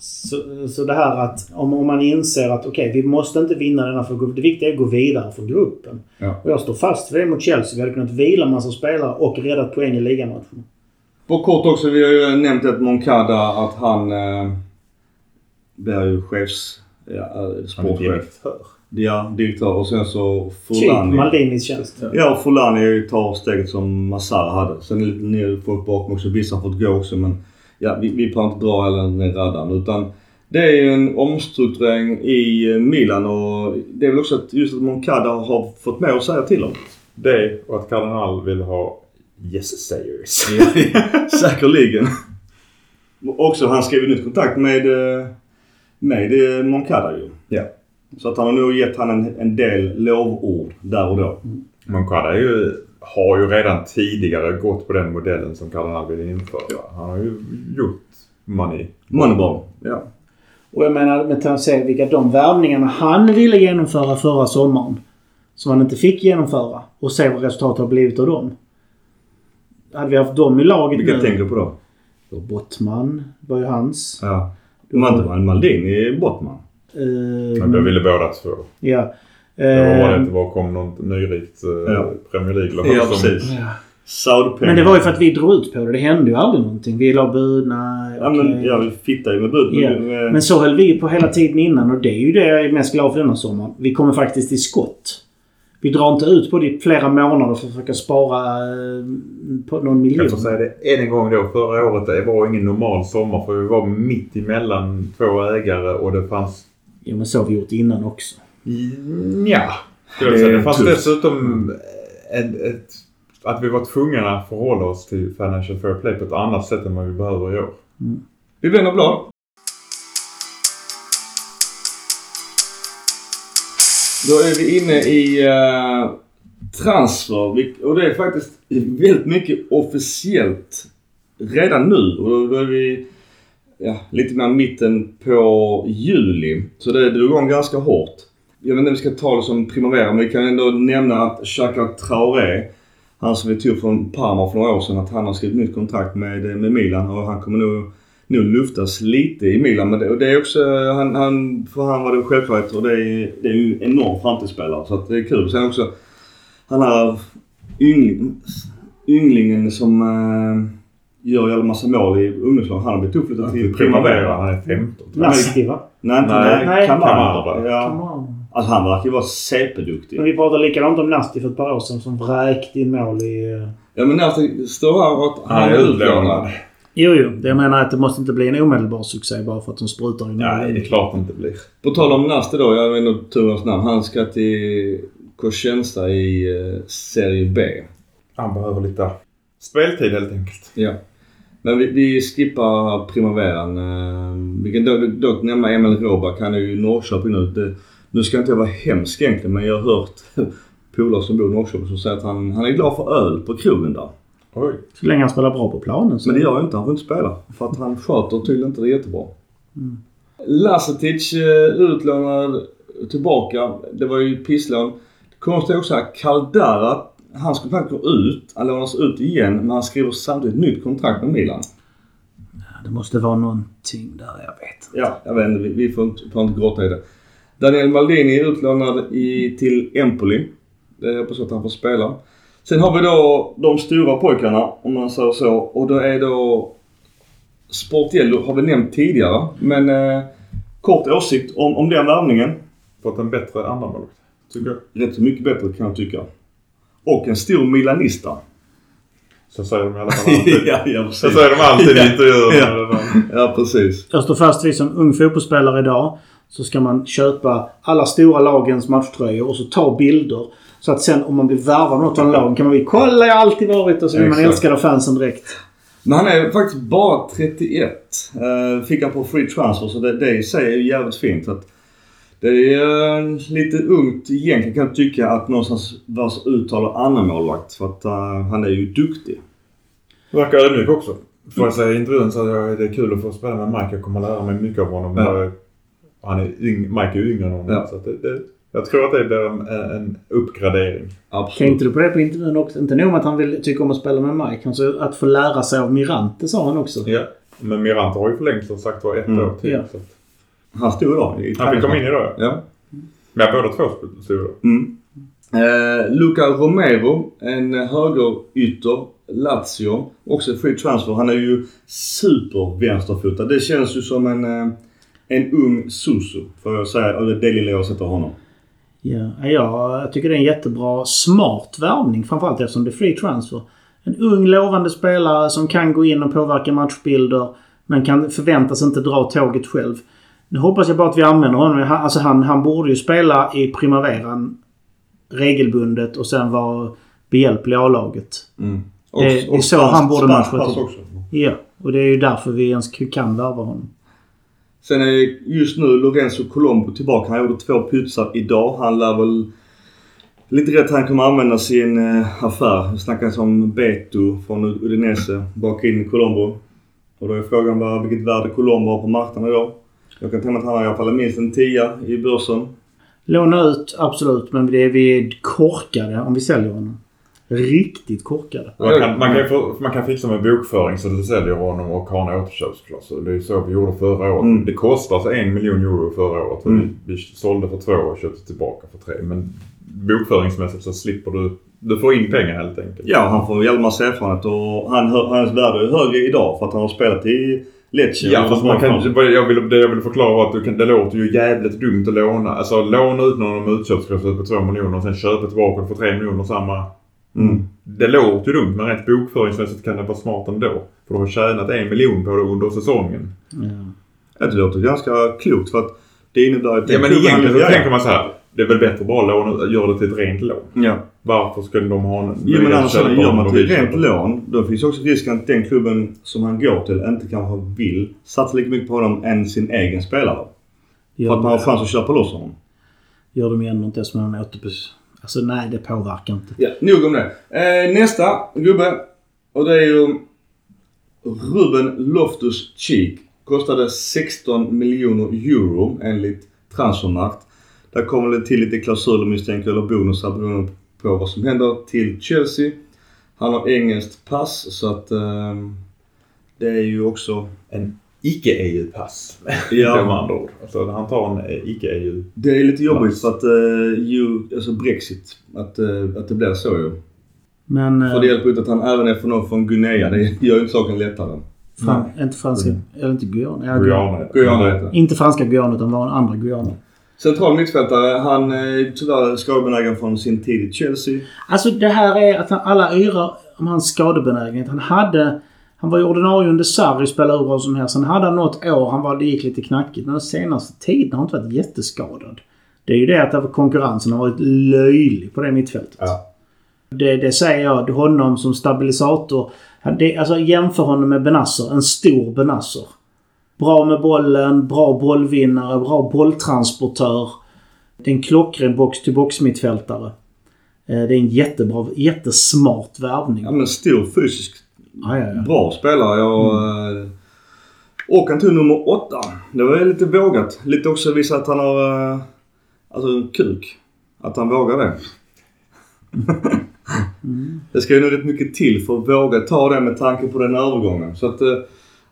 så, så det här att om, om man inser att okej, vi måste inte vinna denna för Det viktiga är att gå vidare från gruppen. Ja. Och jag står fast för det mot Chelsea. Vi hade kunnat vila en massa spelare och räddat poäng i ligamatcherna. På kort också, vi har ju nämnt att Moncada att han eh, blir ju chefs... Ja, eh, sportchef. Ja, direktör. Och sen så Typ Fulani. Maldinis tjänst. Ja, och Fulani tar steget som Massara hade. Sen är det lite folk bakom också. Vissa har fått gå också men ja, vi, vi behöver inte dra hela den radan. Utan det är ju en omstrukturering i eh, Milan och det är väl också att just att Moncada har fått mer att säga till om. Det och att Cardinal vill ha yes sayers. Säkerligen. Och också han skrev ju nytt kontrakt med, eh, med eh, Moncada ju. Ja. Så att han har nog gett han en, en del lovord där och då. Moncada är ju, har ju redan tidigare gått på den modellen som Cardinal vill införa. Han har ju gjort money. Moneyball. Ja. Och jag menar med att se vilka de värvningarna han ville genomföra förra sommaren. Som han inte fick genomföra. Och se vad resultatet har blivit av dem. Hade vi haft dem i laget Vilka nu. tänker du på då? Då Bottman var ju hans. Ja. Man, Maldini är Bottman. Eh, Men det ville båda två. Ja. Det var bara Eh, inte var kom något nyrikt eh, Ja. Premier League-lag Ja, som- precis. ja. Men det var ju för att vi drog ut på det. Det hände ju aldrig någonting. Vi la bud, nej, Ja, men okej. ja, vi fittar ju med bud. Ja. Men, Men så höll vi på hela tiden innan och det är ju det jag är mest glad för denna sommaren. Vi kommer faktiskt till skott. Vi drar inte ut på det i flera månader för att försöka spara eh, på någon miljon. Jag får säga det än en gång då. Förra året det var ingen normal sommar för vi var mitt emellan två ägare och det fanns... Jo men så har vi gjort innan också. Ja. Det. Det fanns tufft. dessutom ett, ett, att vi var tvungna att förhålla oss till Financial Fair Play på ett annat sätt än vad vi behöver i år. Vi vänder blad. Då är vi inne i uh, transfer. Och det är faktiskt väldigt mycket officiellt redan nu. Och då, då är vi ja, lite mer mitten på juli. Så det drog igång ganska hårt. Jag vet inte om vi ska ta det som primavera men vi kan ändå nämna att Xhaka Traoré, han som vi tog från Parma för några år sedan, att han har skrivit nytt kontrakt med, med Milan och han kommer nog nog luftas lite i Milan. Men det, och det är också, han, han, för han var det självklart och det är, det är ju en enorm framtidsspelare. Så att det är kul. Sen också, han här yngling, ynglingen som äh, gör jävla massa mål i ungdomslag. Han har blivit uppflyttad till Primavera. Han är 15. Nasti va? Nej, inte Nej, nej, nej, Kamara. Ja. Alltså han verkar ju vara CP-duktig. Men vi pratade likadant om Nasti för ett par år sedan som vräkte in mål i... eh, Ja men det står här att Han är utlånad. Jo, jo. Det jag menar att det måste inte bli en omedelbar succé bara för att de sprutar in mål. det är klart det inte blir. På tal om Nasti då, jag vet inte turens namn. Han ska till Cosenza i eh, Serie B. Han behöver lite speltid helt enkelt. Ja. Men vi, vi skippar primaveran. Eh, vi kan dock, dock nämna Emil Råback. Han är ju i Norrköping nu. Det, nu ska inte jag vara hemsk egentligen men jag har hört polare som bor i Norrköping som säger att han, han är glad för öl på krogen där. Oj. Så länge han spelar bra på planen så... Men det gör jag inte. Han får inte spela. För att han sköter tydligen inte det jättebra. Lasetic eh, utlånad tillbaka. Det var ju pisslån. Konstigt också här, Caldara. Hans kontrakt går ut. Han lånas ut igen men han skriver samtidigt nytt kontrakt med Milan. Det måste vara någonting där, jag vet. Ja, jag vet inte. Vi, vi får inte, får inte gråta i det. Daniel Maldini är utlånad i, till Empoli. Det hoppas jag att han får spela. Sen har vi då de stora pojkarna, om man säger så. Och då är då Sportiello har vi nämnt tidigare. Men eh, kort åsikt om, om den värvningen. Fått en bättre andra. Tycker jag. Rätt så mycket bättre kan jag tycka. Och en stor milanista. Så säger de i alla fall alltid. ja, ja, Så säger de alltid i Ja. intervjuerna. Ja, precis. Jag står fast vid som ung fotbollsspelare idag så ska man köpa alla stora lagens matchtröjor och så ta bilder. Så att sen om man blir värvad något av lagen kan man bli “Kolla jag har alltid varit” och så blir man älskad av fansen direkt. Men han är faktiskt bara 31. Uh, fick han på free transfer så det, det i sig är ju jävligt fint. Att det är eh, lite ungt egentligen kan jag tycka att någonstans vars uttalar annan målvakt För att eh, han är ju duktig. Verkar ödmjuk också. Får jag säga i intervjun så att det är kul att få spela med Mike. Jag kommer lära mig mycket av honom. Ja. Han är yng, Mike är yngre än honom. Ja. Så att det, det, jag tror att det blir en, en uppgradering. Absolut. Tänkte du på det på intervjun också? Inte nog med att han vill, tycker om att spela med Mike. Han sa att få lära sig av Mirante sa han också. Ja. Men Mirante har ju förlängt som sagt var ett Mm. år till. Ja. Så att, Han stod idag i han fick komma in idag ja. Ja. Men båda två stod då. Mm. Eh, Luca Romero, en högerytter, Lazio. Också free transfer. Han är ju super vänsterfotad. Det känns ju som en, eh, en ung Susu, får jag säga. Och det lilla jag sätter honom. Ja, ja, jag tycker det är en jättebra, smart värvning. Framförallt eftersom det är free transfer. En ung lovande spelare som kan gå in och påverka matchbilder. Men kan förväntas inte dra tåget själv. Nu hoppas jag bara att vi använder honom. Han- Alltså han, han borde ju spela i primaveran regelbundet och sen vara behjälplig i A-laget. Mm. Det- det är så han borde matcha till. Ja, och det är ju därför vi ens kan värva honom. Sen är just nu Lorenzo Colombo tillbaka. Han gjorde två putsar idag. Han lär väl... Lite rätt han kommer använda sin eh, affär. Det snackas om Beto från Udinese. Baka in Colombo. Och då är frågan bara vilket värde Colombo har på marknaden idag. Jag kan tänka mig att han har i alla fall minst en tia i börsen. Låna ut, absolut. Men det är vi korkade om vi säljer honom. Riktigt korkade. Man kan, man, kan, få- man kan fixa med bokföring så du säljer honom och har en återköpsklausul. Det är så vi gjorde förra året. Mm. Det kostade alltså en miljon euro förra året. Mm. Vi, vi sålde för två och köpte tillbaka för tre. Men bokföringsmässigt så slipper du... Du får in pengar helt enkelt. Ja, han får en jävla massa erfarenhet och han, hans värde är högre idag för att han har spelat i Lecce. Ja, fast man kan, jag vill, det jag vill förklara var att du kan, det låter ju jävligt dumt att låna. Alltså låna ut någon om utköpsklausul på 2 miljoner och sen köpa tillbaka för 3 miljoner samma. Mm. Det låter ju dumt men rent bokföringsmässigt kan det vara smart ändå. För du har tjänat en miljon på det under säsongen. Ja, Det låter ganska klokt för att det innebär att... Ja men egentligen så tänker man så här. Det är väl bättre att bara låna, göra det till ett rent lån. Ja. Varför skulle de ha en... Jo men annars så köpa gör man till vill rent lån. Då finns också risken att den klubben som han går till inte kanske vill satsa lika mycket på honom än sin egen spelare. För att man har Gör, chans att köpa loss honom. gör de ändå inte som en återbes... Alltså nej, det påverkar inte. Ja, nog om det. Eh, nästa gubbe. Och det är ju Ruben Loftus-Cheek. Kostade 16 miljoner euro enligt Transfermarkt. Där kommer det till lite klausuler misstänker eller bonusar beroende på vad som händer till Chelsea. Han har engelskt pass så att eh, det är ju också... En icke-EU-pass. Ja. med andra ord. Alltså han tar en eh, icke-EU. Det är lite jobbigt för att eh, ju, alltså Brexit, att, eh, att det blir så ju. Men... För det hjälper inte att han även är från någon från Guinea. Det gör ju inte saken lättare. Fran, inte franska... Eller inte Guyana. Ja, Guyana. Guyana. Guyana heter det. Inte franska Guyana utan var en andra Guyana. Central mittfältare. Han är tyvärr skadebenägen från sin tid i Chelsea. Alltså det här är att han, alla yrar om hans skadebenägenhet. Han hade... Han var ju ordinarie under Sarri, spelade hur bra som helst. Sen hade han något år, han var, det gick lite knackigt. Men den senaste tiden har han inte varit jätteskadad. Det är ju det att konkurrensen har varit löjlig på det mittfältet. Ja. Det, det säger jag. Honom som stabilisator. Det, alltså jämför honom med Benasser. En stor Benasser. Bra med bollen, bra bollvinnare, bra bolltransportör. Det är en klockren box-till-box mittfältare. Eh, Det är en jättebra, jättesmart värvning. Ja men stor fysisk Ja, ja, ja. bra spelare. Jag, mm. och han tog nummer åtta. Det var ju lite vågat. Lite också visa att han har eh, alltså kuk. Att han vågar det. det ska ju nog rätt mycket till för att våga ta det med tanke på den övergången. Så att, eh,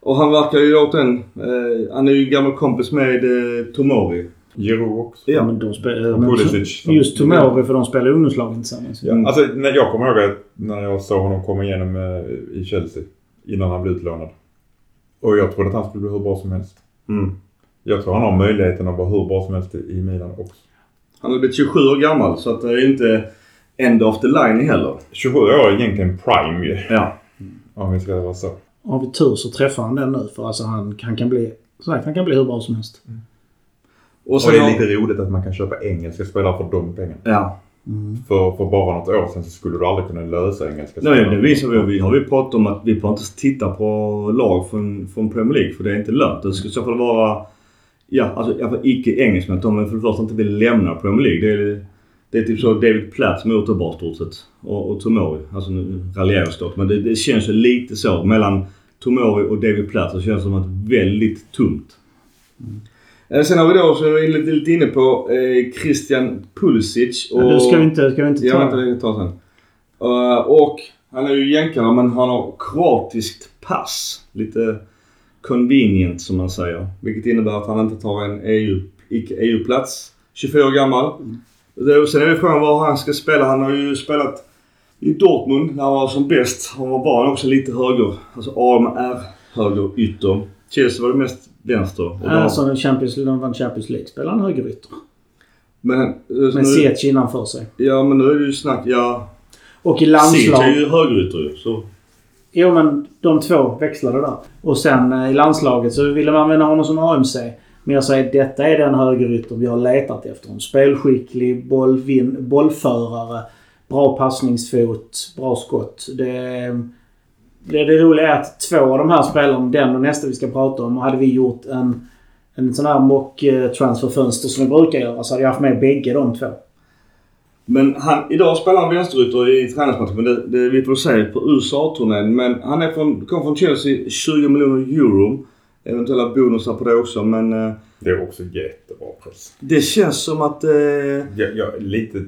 och han verkar ju åt den. Eh, han är ju gammal kompis med eh, Tomori. Giroud också. Ja, men de spelar, Och men, Pulisic. som- just Tomori för de spelar ungdomslagen tillsammans. Ja. Mm. Alltså, när jag kommer ihåg att när jag såg honom komma igenom eh, i Chelsea innan han blev utlånad. Och jag trodde att han skulle bli hur bra som helst. Mm. Jag tror han har möjligheten att vara hur bra som helst i Milan också. Han har blivit 27 år gammal så att det är inte end of the line heller. 27 år är egentligen prime ju. Ja. Om vi ska vara så. Har vi tur så träffar han den nu. För alltså han, han kan bli... Så sagt, han kan bli hur bra som helst. Och Och det är har- lite roligt att man kan köpa engelska spelare för de pengarna. Ja. För, för bara något år sedan så skulle du aldrig kunna lösa engelska Nej, det visar vi. Vi har ju pratat om att vi får inte titta på lag från, från Premier League för det är inte lönt. Det ska i så fall vara, ja, alltså i alla fall icke-engelsmän. Att de för det första inte vill lämna Premier League. Det är, det är typ så David Platt som har gjort det bra stort sett. Och, och Tomori. Alltså nu raljerar jag stort. Men det, det känns ju lite så. Mellan Tomori och David Platt så känns det som att väldigt tunt. Eh, Sen har vi då, jag är lite, lite inne på, eh, Christian Pulisic. Och, Men du ska vi inte, ska vi inte Ja, ta... vänta, det tar sen. Eh, och han är ju jänkare men han har kroatiskt pass. Lite convenient som man säger. Vilket innebär att han inte tar en EU, icke-EU-plats. 24 år gammal. Det- Sen är det frågan var han ska spela. Han har ju spelat i Dortmund när han var som bäst. Han var bara också lite höger. Alltså AMR höger ytter. Chelsea var det mest vänster. Och Alltså, när Champions, de vann Champions League spelade han högerytter. men, eh, Med Ziyech innanför sig. Ja men nu är det ju snack. Ja, Och i landslag... är ju högerytter ju. Så. Jo men de två växlade där. Och sen eh, i landslaget så ville man använda honom som AMC. Men jag säger detta är den högerytter vi har letat efter. En spelskicklig, bollvin, bollförare, bra passningsfot, bra skott. Det, det, det roliga är att två av de här spelarna, den och nästa vi ska prata om, hade vi gjort en, en sån här mock-transferfönster som vi brukar göra så hade jag haft med bägge de två. Men han, idag spelar han vänsterytter i träningsmatchen. Men det, det vi får se på USA-turnén. Men han är från, kom från Chelsea. 20 miljoner euro. Eventuella bonusar på det också. Men eh, Det är också jättebra pris. det känns som att... Eh, Jag, jag, lite...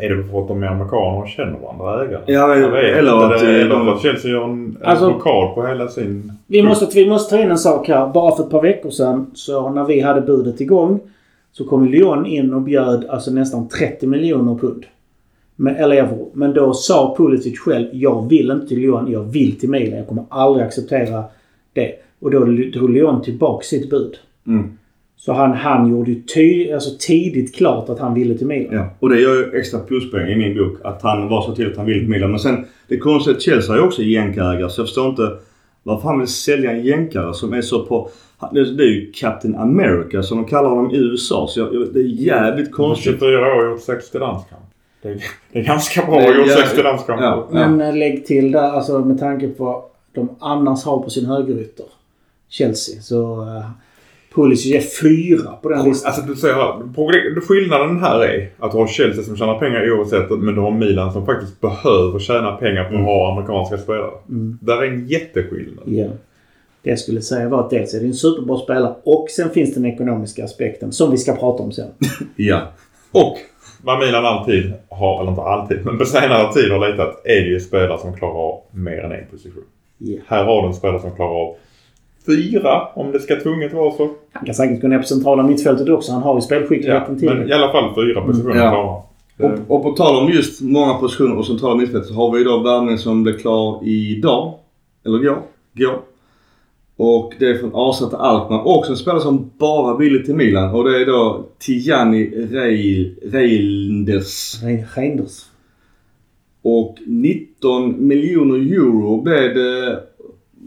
Är det för att de är amerikaner och känner varandra ägarna? Ja, eller att, eh, eller de- att Chelsea gör en, en Alltså- blockad på hela sin... Vi måste, vi måste ta in en sak här. Bara för ett par veckor sedan, så när vi hade budet igång, så kom Lyon in och bjöd alltså nästan 30 miljoner pund. Men, eller euro. Men då sa Pulisic själv, jag vill inte till Lyon, jag vill till Milan. Jag kommer aldrig acceptera det. Och då drog Lyon tillbaka sitt bud. mm, Så han, han gjorde ju ty, alltså tidigt klart att han ville till Milan. ja. Och det gör ju extra pluspoäng i min bok. Att han var så till att han vill till Milan. Men sen, det konstiga är att Chelsea är ju också jänkarägare. Så jag förstår inte varför han vill sälja en jänkare som är så på... Det är ju Captain America som de kallar honom i USA. Så jag, jag, det är jävligt konstigt. 24 år och gjort 60 landskamp. Det är, det är ganska bra att gjort jävligt- 60 landskamp. Ja. Men eh, lägg till där, alltså med tanke på vad de annars har på sin högerytter. Chelsea. Så uh, Pulisic är fyra på den listan. Alltså du säger skillnaden här är att du har Chelsea som tjänar pengar oavsett men du har Milan som faktiskt behöver tjäna pengar på att Mm. ha amerikanska spelare. Mm. Där är en jätteskillnad. Ja. Det jag skulle säga var att dels är det en superbra spelare och sen finns den ekonomiska aspekten som vi ska prata om sen. Ja. Och vad Milan alltid har, eller inte alltid, men på senare tid har letat är det ju spelare som klarar av mer än en position. Ja. Här har du en spelare som klarar av fyra om det ska tvunget vara så. Han kan säkert gå ner på centrala mittfältet också. Han har ju Ja, spelskickligheten till men det. i alla fall fyra positioner Ja. klarar han. Och, och på tal om just många positioner och centrala mittfält så har vi idag värvningen som blev klar idag. Eller går. Går. Och det är från Asa till Alkmaar. Och en spelare som bara ville till Milan. Och det är då Tijani Reil, Reinders. Reinders. Och 19 miljoner euro blev det.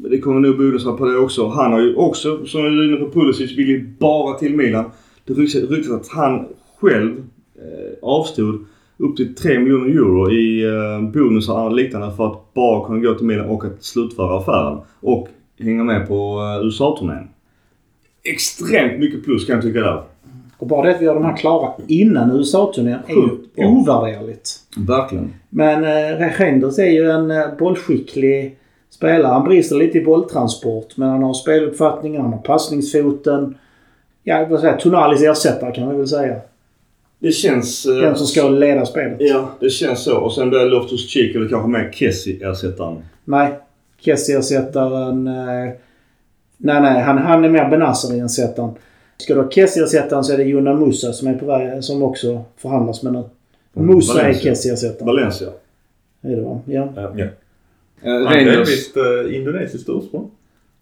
Det kommer nog bonusar på det också. Han har ju också, som jag är inne på Pulisic, vill ju bara till Milan. Det ryktas att han själv eh, avstod upp till 3 miljoner euro i eh, bonusar och liknande för att bara kunna gå till Milan och att slutföra affären. Och hänga med på eh, USA-turnén. Extremt mycket plus kan jag tycka där. Och bara det att vi har de här klara innan USA-turnén är ju ovärderligt. Verkligen. Men eh, Reinders är ju en eh, bollskicklig spelare. Han brister lite i bolltransport men han har speluppfattningen, han har passningsfoten. Ja, vad säger Tonalis ersättare kan vi väl säga. Det känns... eh, Den som ska leda spelet. Ja, det känns så. Och sen blir Loftus Cheek eller kanske med Kessie-ersättaren. Nej. Kessie-ersättaren... Eh, nej, nej. Han, han är mer Benazer-ersättaren. Ska du ha Kessie-ersättaren så är det Junan Musa som är på väg, som också förhandlas med nu. Mm, Musa är Valencia. Kessie-ersättaren. Valencia. Är det va? Ja. Ja. Eh, Han är visst uh, indonesiskt ursprung.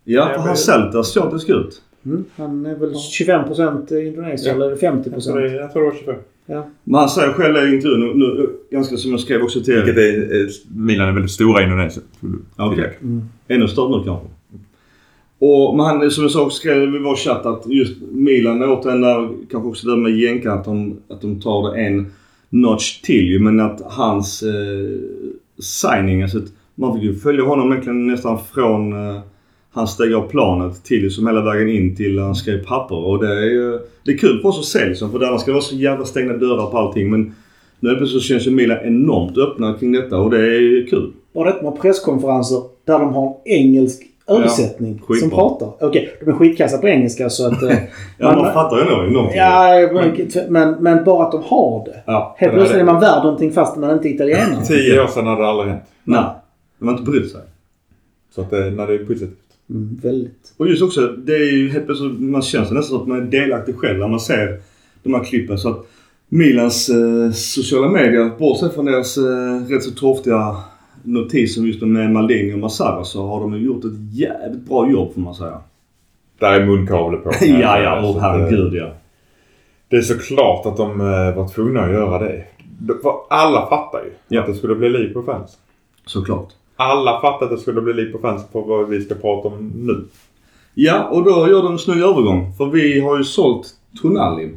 Ja, Ja, för han Celta såg det ut. Mm. Han är väl 25% Indonesien Ja. eller 50%. Jag tror, det, jag tror det var 25. Men han säger själv i intervjun, nu, nu, ganska som jag skrev också till Vilket er. är, eh, Milan är väldigt stora i Indonesien. Okej. Mm. Ännu större nu kanske. Och, men han, som jag sa också skrev i vår chatt att just Milan återigen där, kanske också det med jänka att de, att de tar det en notch till ju. Men att hans eh, signing, alltså att man fick ju följa honom egentligen nästan från eh, han steg av planet till liksom hela vägen in till han skrev papper. Och det är ju det är kul för oss att se liksom. För där ska det vara så jävla stängda dörrar på allting. Men nu så känns ju Milan enormt öppna kring detta och det är ju kul. Bara detta med presskonferenser där de har en engelsk översättning Ja, som pratar. Okej, de är skitkassa på engelska så att... eh, Ja, man fattar ju nog någonting. Ja, men, men bara att de har det. Ja. Helt plötsligt är man värd någonting fast man inte är italienare. Tio år sedan hade det aldrig hänt. Nej. De har inte brytt sig. Så att det, när det är positivt. Mm, väldigt. Och just också, det är ju helt plötsligt, man känner sig nästan som att man är delaktig själv när man ser de här klippen. Så att Milans eh, sociala medier, bortsett från deras eh, rätt så torftiga notiser just med Maldini och Massara så har de ju gjort ett jävligt bra jobb får man säga. Där är munkavle på. ja, ja, Så åh att, herregud ja. Det är såklart att de eh, var tvungna att göra det. Alla fattar ju Ja. att det skulle bli liv på fans. Såklart. Alla fattar att det skulle bli liv på fans på vad vi ska prata om nu. Ja, och då gör de en snygg övergång. För vi har ju sålt Tonali.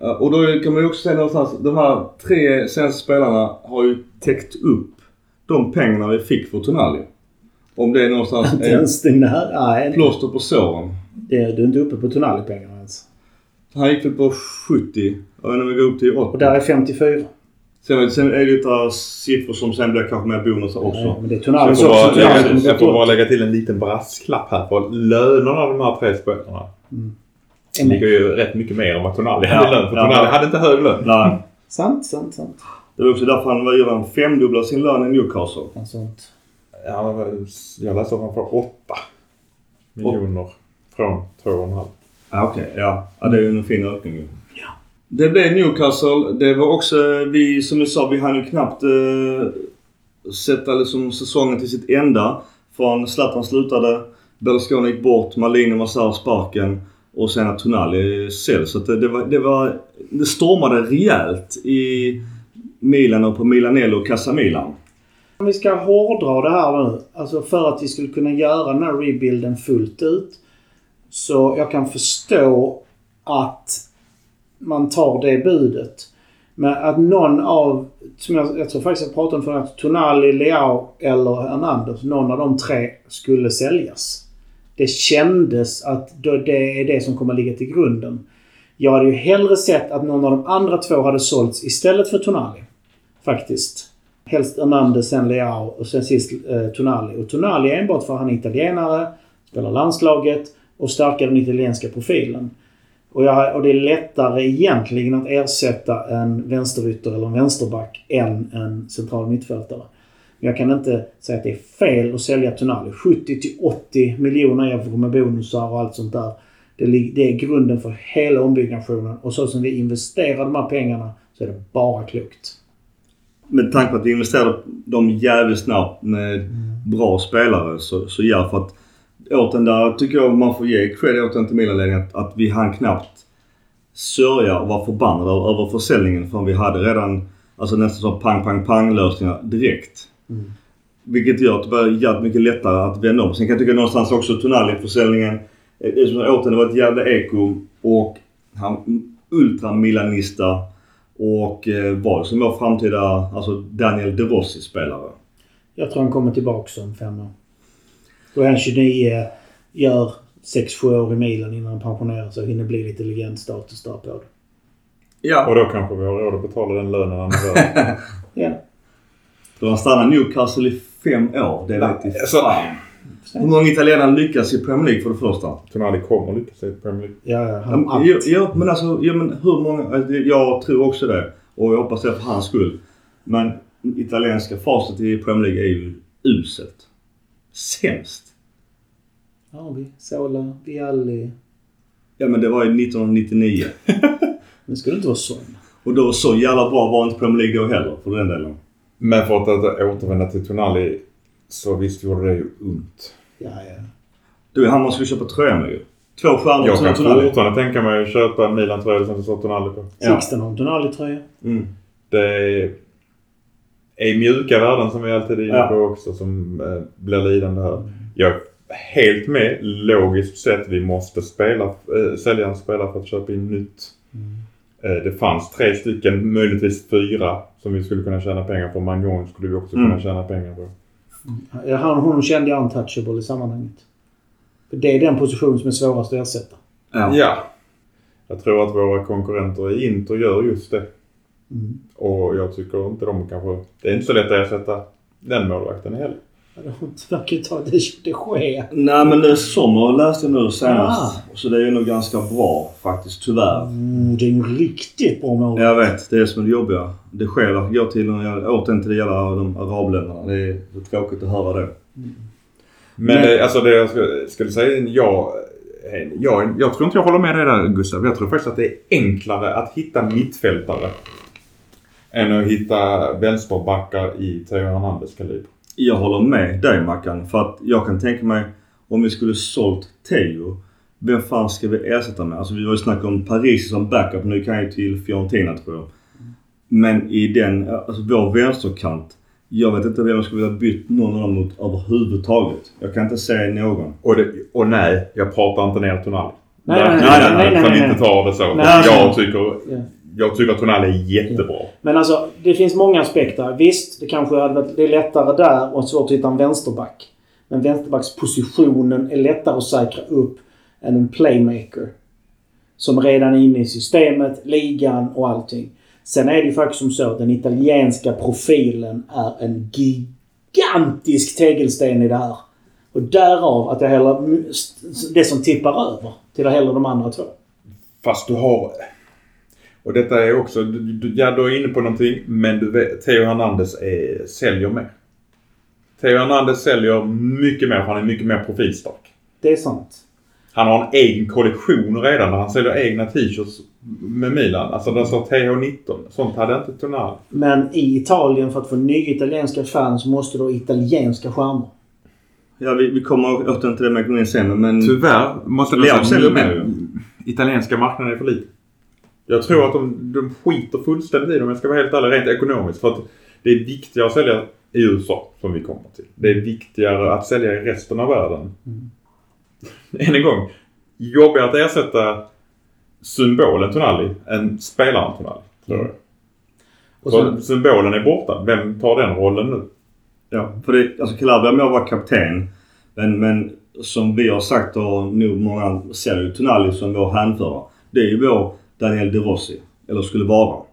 Eh, Och då kan man ju också säga någonstans, de här tre senaste spelarna har ju täckt upp de pengarna vi fick för Tonali. Om det är någonstans Inte en ens här. Nej, plåster på såren. det, du är inte uppe på Tonali-pengarna ens. Han gick väl på 70. Jag vet inte om vi går upp till 80. Och där är 54. Sen, sen är det par siffror som sen blir kanske mer bonusar också. Nej, men det är Jag får, också. bara Tonali lägga, kommer jag får bara lägga till en liten brasklapp här. För lönerna av de här tre spelarna Är med. ligger ju rätt mycket mer än vad Tonali Ja, hade i lön. För ja. Tonali hade inte hög lön. Nej. Sant, sant, sant. Det var också därför han var ju han femdubblade sin lön i Newcastle. Ja, sånt. Ja, jag läste att han får 8 miljoner från 2,5. Ja, okej. Ja. ja, det är ju en fin ökning ju. Det blev Newcastle. Det var också, vi som du sa, vi hann ju knappt eh, sätta liksom säsongen till sitt enda. Från Zlatan slutade, Berlusconi gick bort, Malini Massar sparken och sen att Tonali säljs. Så att det, det, var, det var... Det stormade rejält i Milan och på Milanello och Casa Milan. Om vi ska hårdra det här nu. Alltså för att vi skulle kunna göra den här rebuilden fullt ut. Så jag kan förstå att man tar det budet. Men att någon av, som jag, jag tror faktiskt jag pratade om förut, Tonali, Leao eller Hernandez, någon av de tre skulle säljas. Det kändes att det är det som kommer ligga till grunden. Jag hade ju hellre sett att någon av de andra två hade sålts istället för Tonali. Faktiskt. Helst Hernandez, sen Leao och sen sist eh, Tonali. Och Tonali är enbart för att han är italienare, spelar landslaget och stärker den italienska profilen. Och, jag, och det är lättare egentligen att ersätta en vänsterytter eller en vänsterback än en central mittfältare. Men jag kan inte säga att det är fel att sälja Tonali. 70 till 80 miljoner euro med bonusar och allt sånt där. Det, det är grunden för hela ombyggnationen. Och så som vi investerar de här pengarna så är det bara klokt. Med tanke på att vi investerade dem jävligt snabbt med bra spelare så, så ja, för att åt den där tycker jag man får ge cred åt den till Milan-ledningen att, att vi hann knappt sörja och vara förbannade över, försäljningen för vi hade redan alltså nästan så pang, pang, pang lösningar direkt. Vilket gör att det var jävligt mycket lättare att vända om. Sen kan jag tycka någonstans också Tonali-försäljningen. eh, Det som åt den, det var ett jävla eko och han ultramilanista och eh, var som vår framtida, alltså Daniel De Rossi-spelare. Jag tror han kommer tillbaka om fem år. Då är han 29, gör 6-7 år i Milan innan han pensionerar sig och hinner bli lite legendstatus där på det. Ja. Och då kanske vi har råd att betala den lönen han behöver. Ja. Då han stannade Newcastle i fem år. Det vet inte alltså- fan. Hur många italienare lyckas i Premier League för det första? Tonali kommer lyckas i Premier League. Ja, ja, han ja, ja, men alltså, ja, men hur många? alltså, Jag tror också det. Och jag hoppas det för hans skull. Men italienska facit i Premier League är ju uselt. Sämst. Ja, vi. Sola, Vialli. Ja men det var ju 1999. Det skulle inte vara sån. Och då så jävla bra var inte Premier League då heller för den delen. Men för att, att återvända till Tonali så visst gjorde det ju ont. Ja, ja. Du är han man skulle köpa tröja med ju. Två stjärnor Jag kan fortfarande tänka mig att köpa en Milan-tröja som det står Tonali på. Ja. Sixten har en Tonali-tröja. Mm. Det är, är mjuka värden som vi alltid är inne Ja. på också som eh, blir lidande här. Jag är helt med. Logiskt sett vi måste spela, eh, sälja en spelare för att köpa in nytt. Eh, det fanns tre stycken, möjligtvis fyra, som vi skulle kunna tjäna pengar på. Magnon skulle vi också Mm. kunna tjäna pengar på. Ja, Han, hon kände jag untouchable i sammanhanget. För det är den position som är svårast att ersätta. Ja. Ja. Jag tror att våra konkurrenter i Inter gör just det. Mm. Och jag tycker inte de kanske... Det är inte så lätt att ersätta den målvakten heller. Det verkar ju ta det, det sker. Nej men det är sommar läste jag nu senast. Ah. Så det är nog ganska bra faktiskt, tyvärr. Mm, det är en riktigt bra mål. Jag vet, det är det som är det jobbiga. Det sker att gå till, återigen till det gälla de arabländerna. Det är så tråkigt att höra det. Men Men- det, alltså det jag ska, skulle säga, jag, jag, jag tror inte jag håller med dig där Gustav. Jag tror faktiskt att det är enklare att hitta mittfältare än att hitta vänsterbackar i Theo Hernandez kaliber. Jag håller med dig Mackan. För att jag kan tänka mig om vi skulle sålt Teo. Vem fan ska vi ersätta med? Alltså vi har ju snackat om Paris som backup. Nu kan jag ju till Fiorentina tror jag. Men i den, alltså vår vänsterkant. Jag vet inte vem jag skulle vilja bytt någon av dem mot överhuvudtaget. Jag kan inte säga någon. Och, det, och nej, jag pratar inte ner Tonali. Nej, nej, nej, nej, nej, nej, Kan nej, inte ta det så. Nej, jag, alltså-. Jag tycker att Tonali är jättebra. Men alltså, det finns många aspekter. Visst, det kanske hade varit det är lättare där och svårt att hitta en vänsterback. Men vänsterbackspositionen är lättare att säkra upp än en playmaker. Som redan är inne i systemet, ligan och allting. Sen är det ju faktiskt som så att den italienska profilen är en gigantisk tegelsten i det här. Och därav att jag hellre... Det som tippar över till att hellre de andra två. Fast du har... Och detta är också... Du, du, ja, du är inne på någonting. Men du vet, Theo Hernandez är, säljer mer. Theo Hernandez säljer mycket mer för han är mycket mer profilstark. Det är sant. Han har en egen kollektion redan där han säljer egna t-shirts med Milan. Alltså där står TH19. Sånt hade inte Tonali. Men i Italien för att få nya italienska fans måste du ha italienska stjärnor. Ja, vi, vi kommer åter till det med ekonomin sen men... Tyvärr måste jag säga italienska marknaden är för liten. Jag tror att de, de skiter fullständigt i dem om jag ska vara helt ärlig rent ekonomiskt. För att det är viktigare att sälja i USA som vi kommer till. Det är viktigare att sälja i resten av världen. Än en gång. Jobbigare att ersätta symbolen Tonali än spelaren Tonali. Tror jag. Och För sen, symbolen är borta. Vem tar den rollen nu? Ja, för det, alltså Calabria må vara kapten. Men, men som vi har sagt och nog många ser ju Tonali som vår hänförare. Det är ju vår Daniel De Rossi. Eller skulle vara.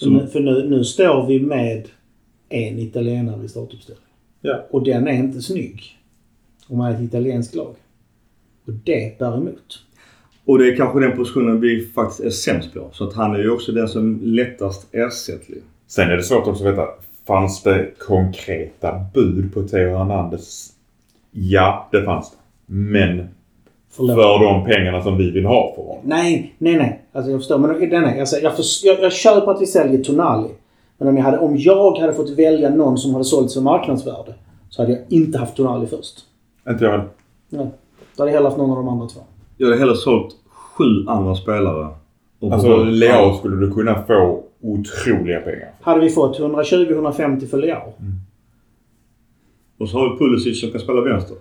för nu, för nu, nu står vi med en italienare i startuppställningen. Ja. Och den är inte snygg. Om man är ett italienskt lag. Och det bär emot. Och det är kanske den positionen vi faktiskt är sämst på. Så att han är ju också den som lättast ersättlig. Sen är det svårt också att veta. Fanns det konkreta bud på Theo Hernandez? Ja, det fanns det. Men Förlåt. för de pengarna som vi vill ha för honom. Nej, nej, nej. Alltså jag förstår. Men nej, nej. Alltså, jag, för, jag, jag köper att vi säljer Tonali. Men om jag, hade, om jag hade fått välja någon som hade sålts för marknadsvärde så hade jag inte haft Tonali först. Inte jag heller. Nej. Då hade jag hellre haft någon av de andra två. Jag hade hellre sålt sju andra spelare. Och Alltså Leao skulle du kunna få otroliga pengar. Hade vi fått 120-150 för Leao. Och så har vi Pulisic som kan spela vänster.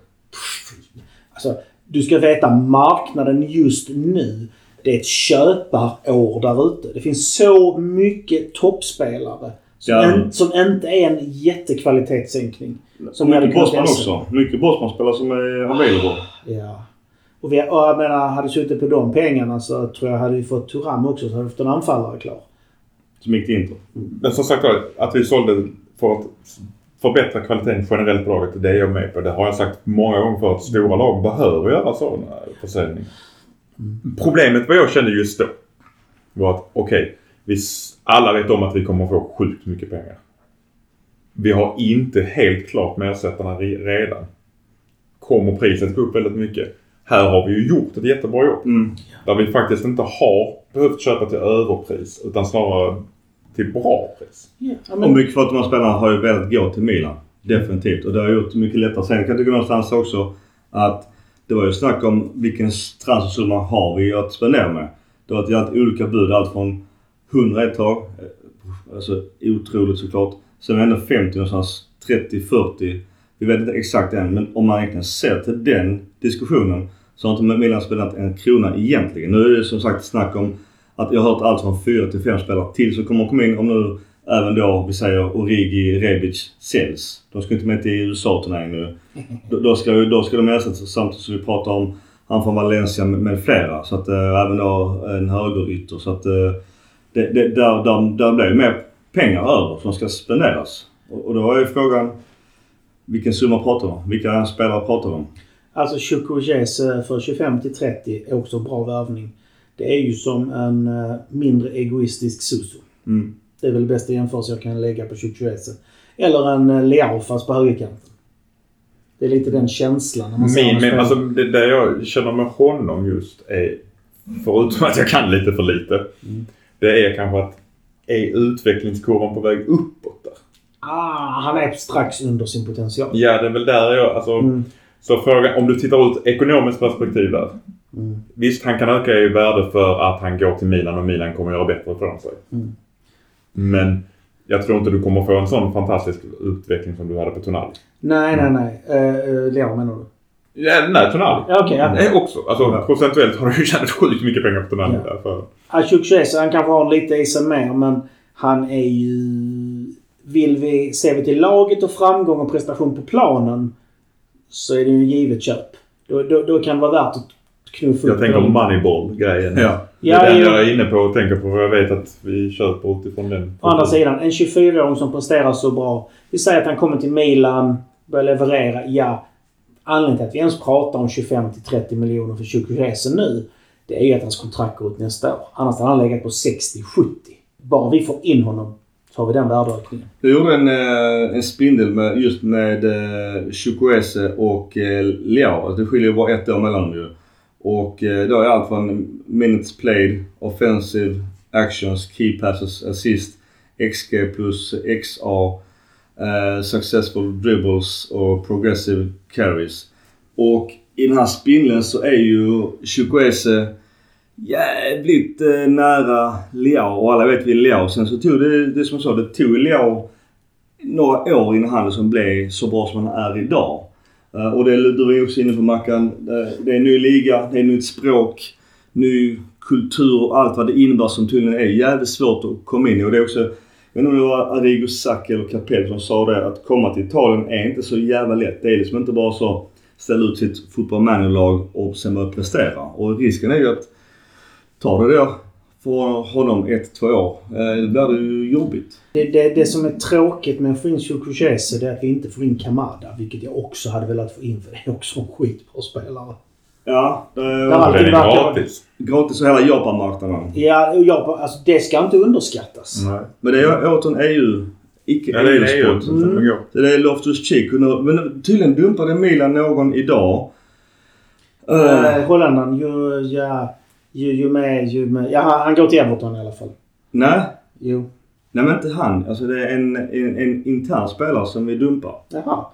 Alltså, du ska veta marknaden just nu. Det är ett köparår där ute. Det finns så mycket toppspelare som, Ja. en, som inte är en jättekvalitetssänkning. Som Mycket ersätta. också. Mycket Bosman-spelare som är available. Ja. Och, vi, och jag menar, hade vi suttit på de pengarna så tror jag hade vi fått Turam också så hade vi fått en anfallare klar. Som gick till Inter. Men som sagt att vi sålde för att förbättra kvaliteten generellt på laget, det är jag med på. Det har jag sagt många gånger för att stora lag behöver göra sådana försäljningar. Problemet vad jag kände just då var att okej, vi s- alla vet om att vi kommer att få sjukt mycket pengar. Vi har inte helt klart med ersättarna re- redan. Kommer priset gå upp väldigt mycket? Här har vi ju gjort ett jättebra jobb. Mm. Där vi faktiskt inte har behövt köpa till överpris utan snarare till bra pris. Ja, Och mycket för att de här spelarna har ju velat gå till Milan. Definitivt. Och det har gjort det mycket lättare. Sen kan jag tycka någonstans också att det var ju snack om vilken transfersumma har vi att spendera med. Det har varit olika bud. Allt från 100 ett tag. eh, Alltså otroligt såklart. Sen ändå 50 någonstans. 30, 40. Vi vet inte exakt än. Men om man egentligen ser till den diskussionen så har inte Milan spelat en krona egentligen. Nu är det som sagt snack om att jag har hört allt från 4 till 5 spelare till så kommer komma in. Om nu även då vi säger Origi, Rebic säljs. De ska inte med till USA-turneringen nu. Då, då, ska, då ska de ersättas samtidigt som vi pratar om han från Valencia med, med flera. Så att äh, även då en högerytter. Så att äh, det, det, där, där, där blir ju mer pengar över som ska spenderas. Och, och då är ju frågan Vilken summa pratar vi om? Vilka spelare pratar vi om? Alltså Chukwueze eh, för 25 till 30 är också bra värvning. Det är ju som en eh, mindre egoistisk Suso. Mm. Det är väl bästa jämförelse jag kan lägga på Chukwueze. Eller en eh, Leao fast på högerkanten. Det är lite den känslan när man Min, spela. alltså, det, det jag känner med honom just är, förutom att jag kan lite för lite, Mm. det är kanske att är utvecklingskurvan på väg uppåt där? Ah, han är strax under sin potential. Ja, det är väl där jag... Alltså, Mm. Så frågan, om du tittar ut ekonomiskt perspektiv där. Mm. Visst, han kan öka i värde för att han går till Milan och Milan kommer göra bättre från sig. Mm. Men jag tror inte du kommer få en sån fantastisk utveckling som du hade på Tonali. Nej, nej, nej. Uh, Leao menar du? Ja, nej, Tonali. Ja, Okej, ja. Eh, också. Alltså Ja. procentuellt har du ju tjänat sjukt mycket pengar på Tonali. Ja. Därför. Chukwueze, han kanske har lite i sig mer, men han är ju... Vill vi, ser vi till laget och framgång och prestation på planen så är det ju givet köp. Då, då, då kan det vara värt att knuffa Jag tänker det. moneyball-grejen. Ja. Det är Ja, den jag är inne på och tänker på. Jag vet att vi köper utifrån den. Å andra sidan, en 24-åring som presterar så bra. Vi säger att han kommer till Milan, börjar leverera. Ja, anledningen till att vi ens pratar om 25 till 30 miljoner för Chukwueze nu, det är ju att hans kontrakt går ut nästa år. Annars hade han legat på 60-70. Bara vi får in honom så har vi den värdeökningen. Jag gjorde en, eh, en spindel med, just med eh, Chukwueze och eh, Leao. Alltså, Det skiljer ju bara ett år mellan dem ju. Och eh, då är allt från minutes played, offensive actions, key passes, assist, XG plus XA, eh, successful dribbles och progressive carries. Och i den här spindeln så är ju Chukwese jävligt eh, nära Leao och alla vet vi Leao. Sen så tog det, det som jag sa, det tog Leao några år innan han som blev så bra som han är idag. Eh, och det du var ju också inne på Mackan. Det, är en ny liga, det är nytt språk, ny kultur och allt vad det innebär som tydligen är jävligt svårt att komma in i. Och det är också, jag vet inte om det var Arrigo Sacchi eller Capello som sa det, att komma till Italien är inte så jävla lätt. Det är liksom inte bara så ställa ut sitt football manager-lag och sen börja prestera. Och risken är ju att tar du då för honom ett, två år, eh, då blir det ju jobbigt. Det, det, det som är tråkigt med att få in Chukwueze det är att vi inte får in Kamada. Vilket jag också hade velat få in för det är också en skitbra spelare. Ja, det Ja, är är gratis. gratis och hela Japanmarknaden. Ja, jag, alltså det ska inte underskattas. Nej. Men det är återigen EU, icke Ja, det är det EU-sport. som kommer gå. Så det är Loftus Cheek. Men tydligen dumpade Milan någon idag. Eh, Uh, Holländaren, ju, ja, ju, ju med, ju med. Ja, han, han går till Everton i alla fall. nej, Jo. nej men inte han. Alltså det är en, en, en intern spelare som vi dumpar. Jaha.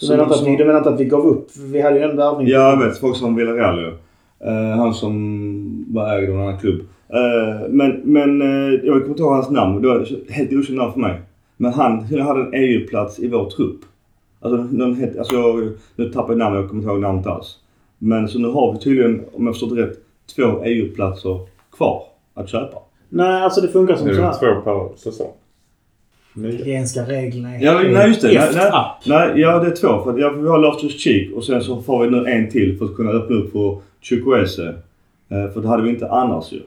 Du Som- menar, att vi, som- du menar inte att vi gav upp? Vi hade ju en värvning. Ja, jag vet. Folk som Villarreal ju. Eh, han som var ägd av en annan klubb. Eh, men men eh, jag kommer inte ihåg hans namn. Det var helt okänt namn för mig. Men han hade en EU-plats i vår trupp. Alltså, någon alltså jag, nu tappar jag namnet, jag kommer inte ihåg namnet alls. Men så nu har vi tydligen, om jag förstått rätt, två EU-platser kvar att köpa. Nej, alltså det funkar som så är här. två per säsong. Italienska reglerna är Ja, nej just det. Nej, nej, ja det är två. För att, ja, vi har Loftus Cheek och sen så får vi nu en till för att kunna öppna upp för Chukwueze. Eh, för det hade vi inte annars ju.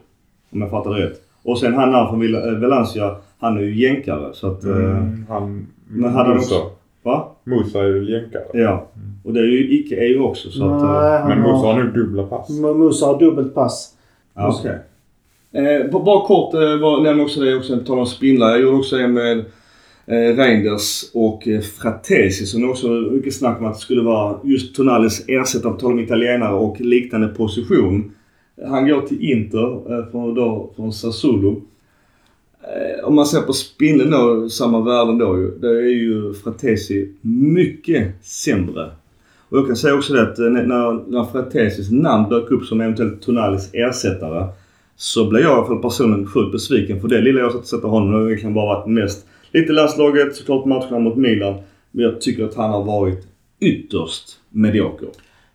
Om jag fattar rätt. Och sen han där från eh, Valencia, han är ju jänkare så att... eh, Mm, han... Men hade de Musa. också- Va? Musa är ju jänkare. Ja. Och det är ju icke-EU också så att... eh, Nej, han Men Musa har... nog dubbla pass. Musa har dubbelt pass. Ja, okej. Eh, bara- bara kort eh, var- nämna också det också, på tal om spindlar. Jag gjorde också en med eh, Reinders och eh, Fratesi som också mycket snack om att det skulle vara just Tonalis ersättare på tal om italienare och liknande position. Han går till Inter eh, från, då, från Sassuolo. Eh, om man ser på spindeln då, samma värden då ju. Det är ju Fratesi mycket sämre. Och jag kan säga också det att eh, när, när Fratesis namn dök upp som eventuellt Tonalis ersättare så blev jag i alla fall personligen sjukt besviken. För det lilla jag sett av honom har kan bara varit mest lite landslaget, såklart matcherna mot Milan. Men jag tycker att han har varit ytterst medioker.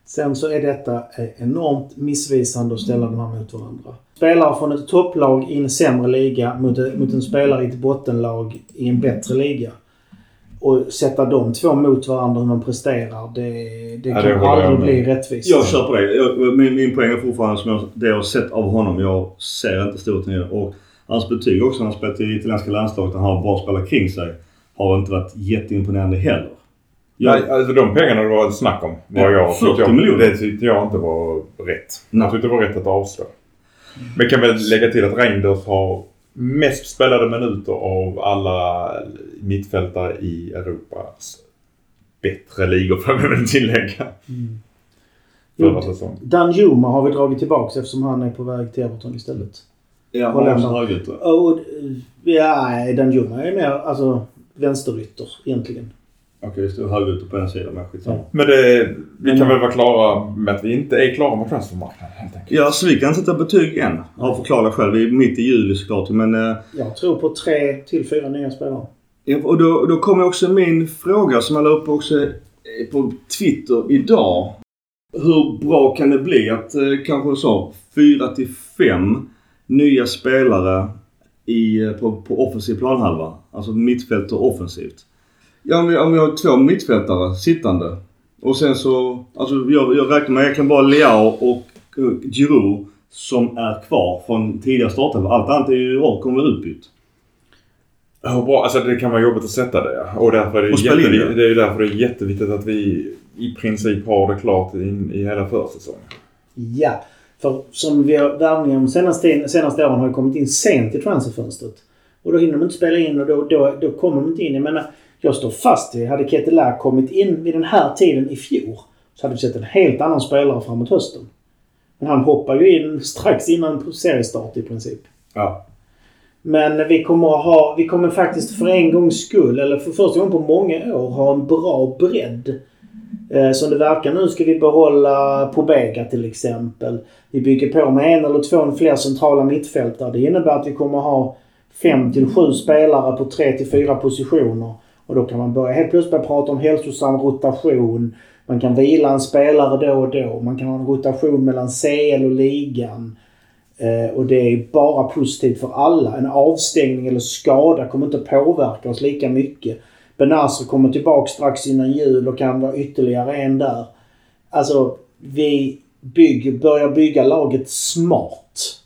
Sen så är detta eh, enormt missvisande att ställa de här mot varandra. Spelare från ett topplag i en sämre liga mot, eh, mot en spelare i ett bottenlag i en bättre liga. Och sätta de två mot varandra hur de presterar, det, det Ja, kan det jag aldrig bli rättvist. Jag kör på det. Jag, min, min poäng är fortfarande som jag, det jag har sett av honom. Jag ser inte storheten. Och hans betyg också när han spelat i italienska landslaget, han har bra spelare kring sig, har inte varit jätteimponerande heller. Ja. Nej, alltså de pengarna det var snack om. Var Ja, jag, 40 jag, miljoner. Det tyckte jag inte var rätt. Nej. Jag tyckte det var rätt att avslå. Men kan väl lägga till att Reinders har mest spelade minuter av alla mittfältare i Europas bättre ligor får man väl tillägga. Förra Jo, säsongen. Danjuma har vi dragit tillbaka eftersom han är på väg till Everton istället. Ja, han jag har med. högerytter. Och, ja, nej, Danjuma är mer alltså, vänsterytter egentligen. Okej, det står högerytter på en sida men skitsamma. Men det, vi kan väl vara klara med att vi inte är klara med transfermarknaden helt enkelt. Ja, så vi kan sätta betyg än. Har förklarat själv. Vi är mitt i juli såklart. Men, eh, Jag tror på tre till fyra nya spelare. ja, och då, då kommer också min fråga som jag la upp också eh, på Twitter idag. Hur bra kan det bli att eh, kanske så fyra till fem nya spelare i, på, på offensiv planhalva? Alltså mittfält och offensivt. Ja, om vi, om vi har två mittfältare sittande. Och sen så, alltså jag, jag räknar med egentligen bara Leao och uh, Giroud som är kvar från tidigare startelva. Allt annat är ju kommer utbytt. Hur bra, alltså det kan vara jobbigt att sätta det ja. Och därför är det, Och jättevi- det. det är ju därför det är jätteviktigt att vi i princip har det klart in, i hela försäsongen. Ja, för som vi har värvningen de senaste, senaste åren har ju kommit in sent i transferfönstret. Och då hinner de inte spela in och då, då, då kommer de inte in. Jag menar, jag står fast vid, hade Ketelaar kommit in vid den här tiden i fjol så hade vi sett en helt annan spelare framåt hösten. Men han hoppar ju in strax innan seriestart i princip. Ja. Men vi kommer att ha, vi kommer faktiskt för en gångs skull, eller för första gången på många år, ha en bra bredd. Eh, som det verkar nu ska vi behålla Pobega till exempel. Vi bygger på med en eller två fler centrala mittfältare. Det innebär att vi kommer att ha fem till sju spelare på tre till fyra positioner. Och då kan man börja helt plötsligt börja prata om hälsosam rotation. Man kan vila en spelare då och då. Man kan ha en rotation mellan CL och ligan. Eh, och det är bara positivt för alla. En avstängning eller skada kommer inte påverka oss lika mycket. Benazir kommer tillbaka strax innan jul och kan vara ytterligare en där. Alltså, vi bygger, börjar bygga laget smart.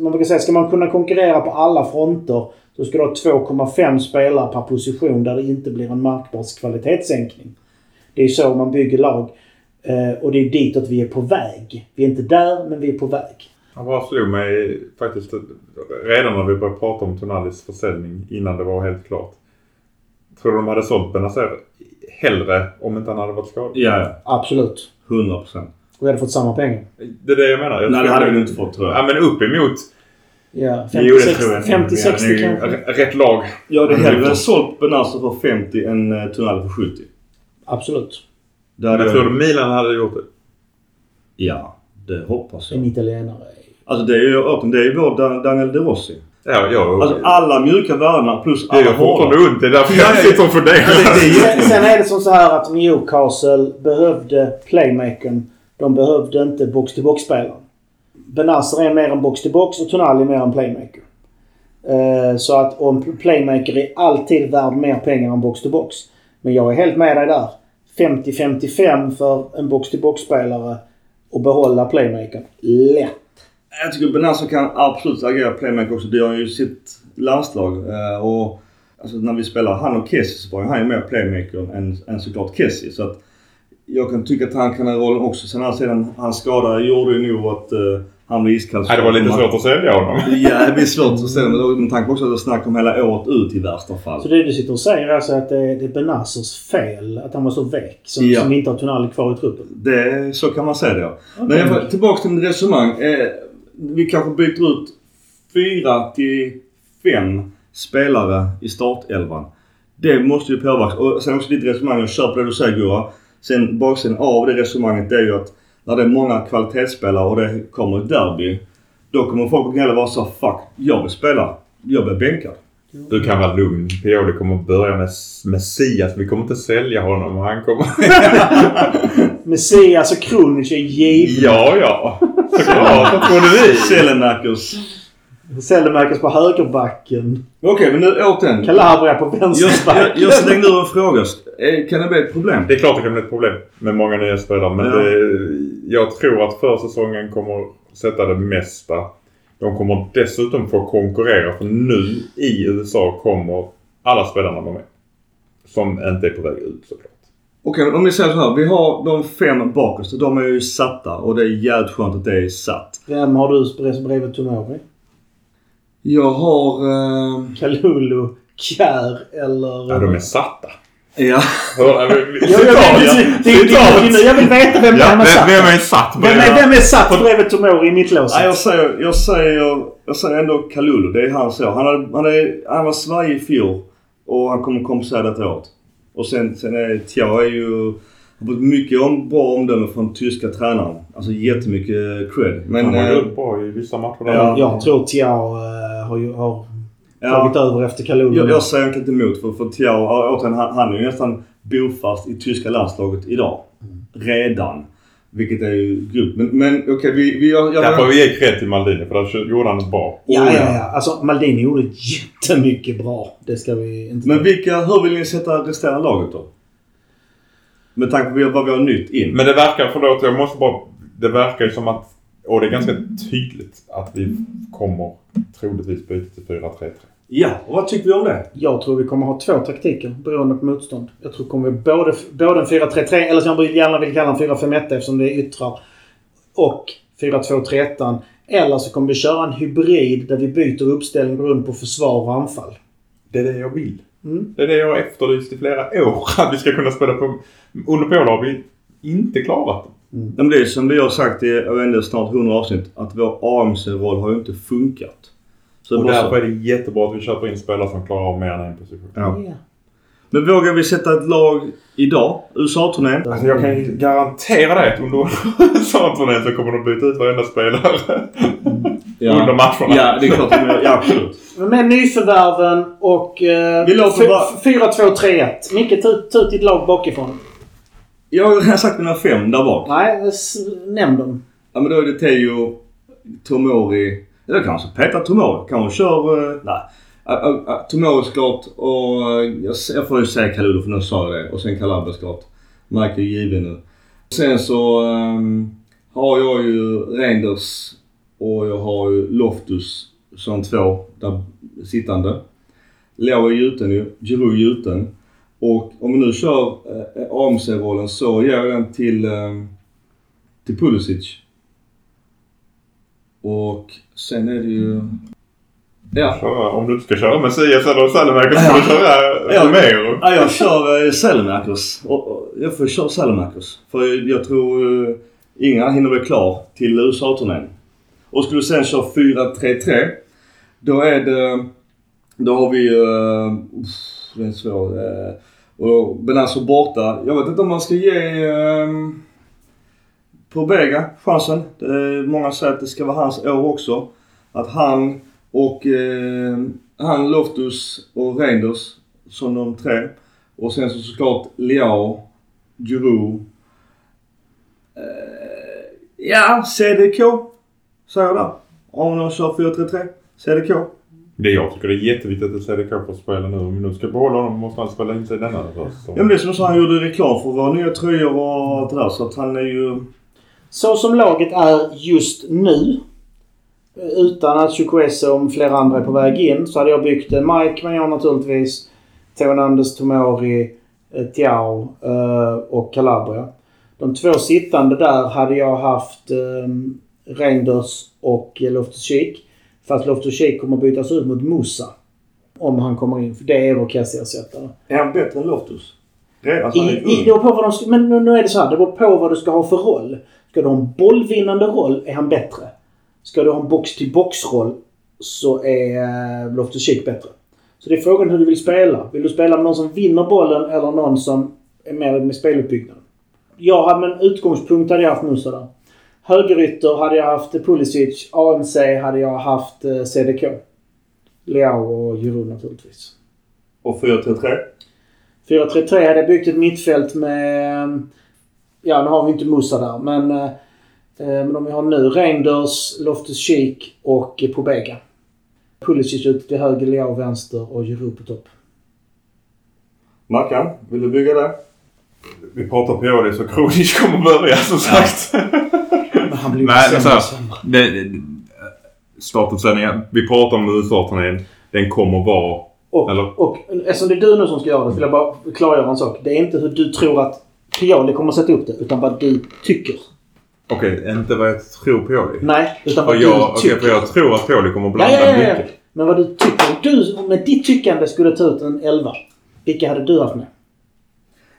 Man brukar säga, ska man kunna konkurrera på alla fronter så ska du ha 2,5 spelare per position där det inte blir en märkbar kvalitetssänkning. Det är så man bygger lag. Eh, och det är ditåt vi är på väg. Vi är inte där, men vi är på väg. Han bara slog mig faktiskt redan när vi började prata om Tonalis försäljning innan det var helt klart. Tror du de hade sålt Benazer hellre om inte han hade varit skadad? Ja, ja. Absolut. 100 procent. Och vi hade fått samma pengar. Det är det jag menar. Jag Nej, det tror hade vi inte fått tror Ja jag. men uppemot. Ja, Jo det tror jag. 50-60 Vi hade kanske. Rätt lag. Jag hade hellre sålt Benazzo för 50 än uh, Tonali för 70. Absolut. Det hade Men tror du Milan hade gjort det? Ja, det hoppas En jag. italienare. Alltså det är ju det är ju vår Dan- Daniel De Rossi. Ja, ja. Alltså alla mjuka värdena plus det är alla jag fortfarande hårda. ont. Det är därför Ja, jag ja. sitter och funderar. Det är Sen, sen är det som så här att Newcastle behövde playmakern. De behövde inte box-till-box-spelaren. Benasser är mer en box-to-box och Tonali är mer en playmaker. Eh, Så att om playmaker är alltid värd mer pengar än box-to-box. Men jag är helt med dig där. 50-55 för en box-to-box-spelare och behålla playmakern. Lätt. Jag tycker Benazzo kan absolut agera playmaker också. Det gör han ju i sitt landslag. Eh, och alltså, när vi spelar han och Kessie så var ju han ju mer playmaker än, än såklart Kessie. Så att jag kan tycka att han kan ha rollen också. Sen andra sidan, hans skada gjorde ju nog att uh, han blev iskall. Nej, det var lite svårt att sälja honom. Ja, det blir svårt att ställa med med tanke på också att det snackar om hela året ut i värsta fall. Så det du sitter och säger är alltså att det är, det är Benazzers fel att han var så väck som, Ja. som inte har Tonali kvar i truppen? Det, så kan man säga det ja. Men i alla fall, tillbaks till mitt resonemang. Eh, vi kanske byter ut fyra till fem spelare i startelvan. Det måste ju påverka. Och sen också ditt resonemang, jag på det du säger Gurra. Sen baksidan av det resonemanget det är ju att när det är många kvalitetsspelare och det kommer ett derby. Då kommer folk att vara så fuck, jag vill spela. Jag blir bänkad. Du kan vara lugn. Pioli kommer börja med Messias. Vi kommer inte sälja honom. Han kommer... Messias och Krunic är givna. ja, ja. Såklart. Vad trodde vi? Selemakers. Säljmärkes på högerbacken. Okej, men nu återigen. Calabria på Jag, jag, vänsterbacken. jag slängde ur en fråga. Eh, Kan det bli ett problem? Det är klart det kan bli ett problem med många nya spelare. Men Ja. det, jag tror att försäsongen kommer sätta det mesta. De kommer dessutom få konkurrera. För nu i USA kommer alla spelarna vara med. Som inte är på väg ut såklart. Okej, om vi säger så här. Vi har de fem bakerst. De är ju satta och det är jävligt skönt att det är satt. Vem har du bredvid Tomori? Jag har... Eh, Kalulu, Kjär eller... Ja, de är satta. ja. Ja, jag, citat, vet, det, det, det, det, jag vill veta vem Ja, vem är satt. vem, vem är satt? Vem är, vem är satt bredvid Tomori i mittlåset? Nej, jag säger, jag säger, jag säger ändå Kalulu. Det är han så. Han, har, han, är, han var svajig i fjol och han kommer kompensera detta året. Och sen, sen är Tiao är ju... Har fått mycket om, bra omdöme från tyska tränaren. Alltså jättemycket cred. Men... Han har eh, gjort bra i vissa matcher. där. Ja. Jag tror Tiao eh, har, har ja, tagit över efter Kalulu. jag, jag säger inte emot för, för Tiao, återigen, han, han är ju nästan bofast i tyska landslaget idag. Redan. Vilket är ju grymt. Men, men okej, vi... vi jag, jag, Där får vi ge cred till Maldini för där gjorde han det bra. Ja, ja, ja. Alltså Maldini gjorde jättemycket bra. Det ska vi inte... Men vilka, hur vill ni sätta resterande laget då? Med tanke på vad vi har nytt in. Men det verkar, förlåt jag måste bara... Det verkar ju som att, och det är ganska tydligt, att vi kommer troligtvis byta till 4-3-3. Ja, och vad tycker vi om det? Jag tror vi kommer ha två taktiker beroende på motstånd. Jag tror kommer vi både, både en 4-3-3 eller som jag gärna vill kalla en 4-5-1 eftersom det är yttrar. Och 4-2-3-1. Eller så kommer vi köra en hybrid där vi byter uppställning beroende på försvar och anfall. Det är det jag vill. Mm. Det är det jag har efterlyst i flera år. Att vi ska kunna spela på... Under Polen har vi inte klarat det. Men det är som vi har sagt i inte, snart 100 avsnitt. Att vår AMC-roll har ju inte funkat. Så det Och måste- därför är det jättebra att vi köper in spelare som klarar av mer än en position. Ja. Men vågar vi sätta ett lag idag? USA-turnén? Alltså jag kan garantera dig att under USA-turnén så kommer de byta ut varenda spelare under matcherna. Ja, det är klart. Ja, absolut. Men med nyförvärven och eh, Vi låter bara- 4-2-3-1. Micke, ta ut- ditt lag bakifrån. Jag har redan sagt mina fem där bak. Nej, nämn dem. Ja, men då är det Teo, Tomori. Eller kanske Peter Tomori. Kanske kör... eh, nej. Tomori såklart och uh, jag, får ju säga Kalulu för nu sa jag det. Och sen Calabria såklart. Mike är given nu. Sen så ehm, har jag ju Reinders och jag har ju Loftus som två där sittande. Leo är gjuten ju. Giroud gjuten. Och om vi nu kör eh, AMC-rollen så ger jag den till, ehm, till Pulisic. Och sen är det ju... Ja. Köra, om du inte ska köra Messias eller Salemakers får du köra. Romero. ja jag kör eh. Och- och Jag får köra Selemakers. För jag tror eh, inga hinner bli klar till USA-turnén. Och skulle du sen köra 4-3-3. Då är det... Då har vi... Uh, det är svårt. Uh, och Benazzo borta. Jag vet inte om man ska ge... Uh, på Vega chansen. Det är, många säger att det ska vara hans år också. Att han och Uh, han, Loftus och Reinders som de tre. Och sen så såklart Leao, Giroud. Uh, ja, CDK. Säger jag där. Om de kör 4-3-3. CDK. Det jag tycker det är jätteviktigt att CDK får spela nu. Om vi nu ska behålla honom måste han spela in sig denna säsong. Ja men det är som så han gjorde reklam för våra nya tröjor och allt det där. Så att han är ju... Så som laget är just nu. Utan att Chukwese och flera andra är på väg in så hade jag byggt en Mike Maignan naturligtvis. Teonandes Tomori, eh, Tiao eh, och Calabria. De två sittande där hade jag haft eh, Reinders och Loftus-Cheek. Fast Loftus-Cheek kommer bytas ut mot Musa. Om han kommer in. För det är vår kassersättare. Är han bättre än Loftus? Redan? I, i, på vad de ska, men nu, är det så här. Det beror på vad du ska ha för roll. Ska du ha en bollvinnande roll är han bättre. Ska du ha en box-till-box-roll så är uh, Loftus-Cheek bättre. Så det är frågan hur du vill spela. Vill du spela med någon som vinner bollen eller någon som är mer med speluppbyggnaden? Jag hade med en utgångspunkt hade jag haft Musa där. Högerytter hade jag haft Pulisic. AMC hade jag haft eh, CDK. Leao och Giroud naturligtvis. Och 4-3-3? 4-3-3 hade jag byggt ett mittfält med... Ja, nu har vi inte Musa där, men... eh, Men om vi har nu Reinders, Loftus-Cheek och eh, Pobega. Pulisic ute till höger, Leao vänster och Giroud på topp. Mackan, vill du bygga det? Vi pratar på det så Kronic kommer börja som sagt. Men han blir Nej, sämre här, sämre. det, det, startuppsändningen. Vi pratar om USA-turnén. Den kommer vara... Och, Eller? och eftersom det är du nu som ska göra det, så vill jag bara klargöra en sak. Det är inte hur du tror att Pioli kommer att sätta upp det. Utan vad du tycker. Okej, inte vad jag tror Pioli. Nej, utan vad Och jag, du okej, tycker. för jag tror att Pioli kommer att blanda ja, ja, ja. mycket. Men vad du tycker. Om du med ditt tyckande skulle ta ut en 11. Vilka hade du haft med?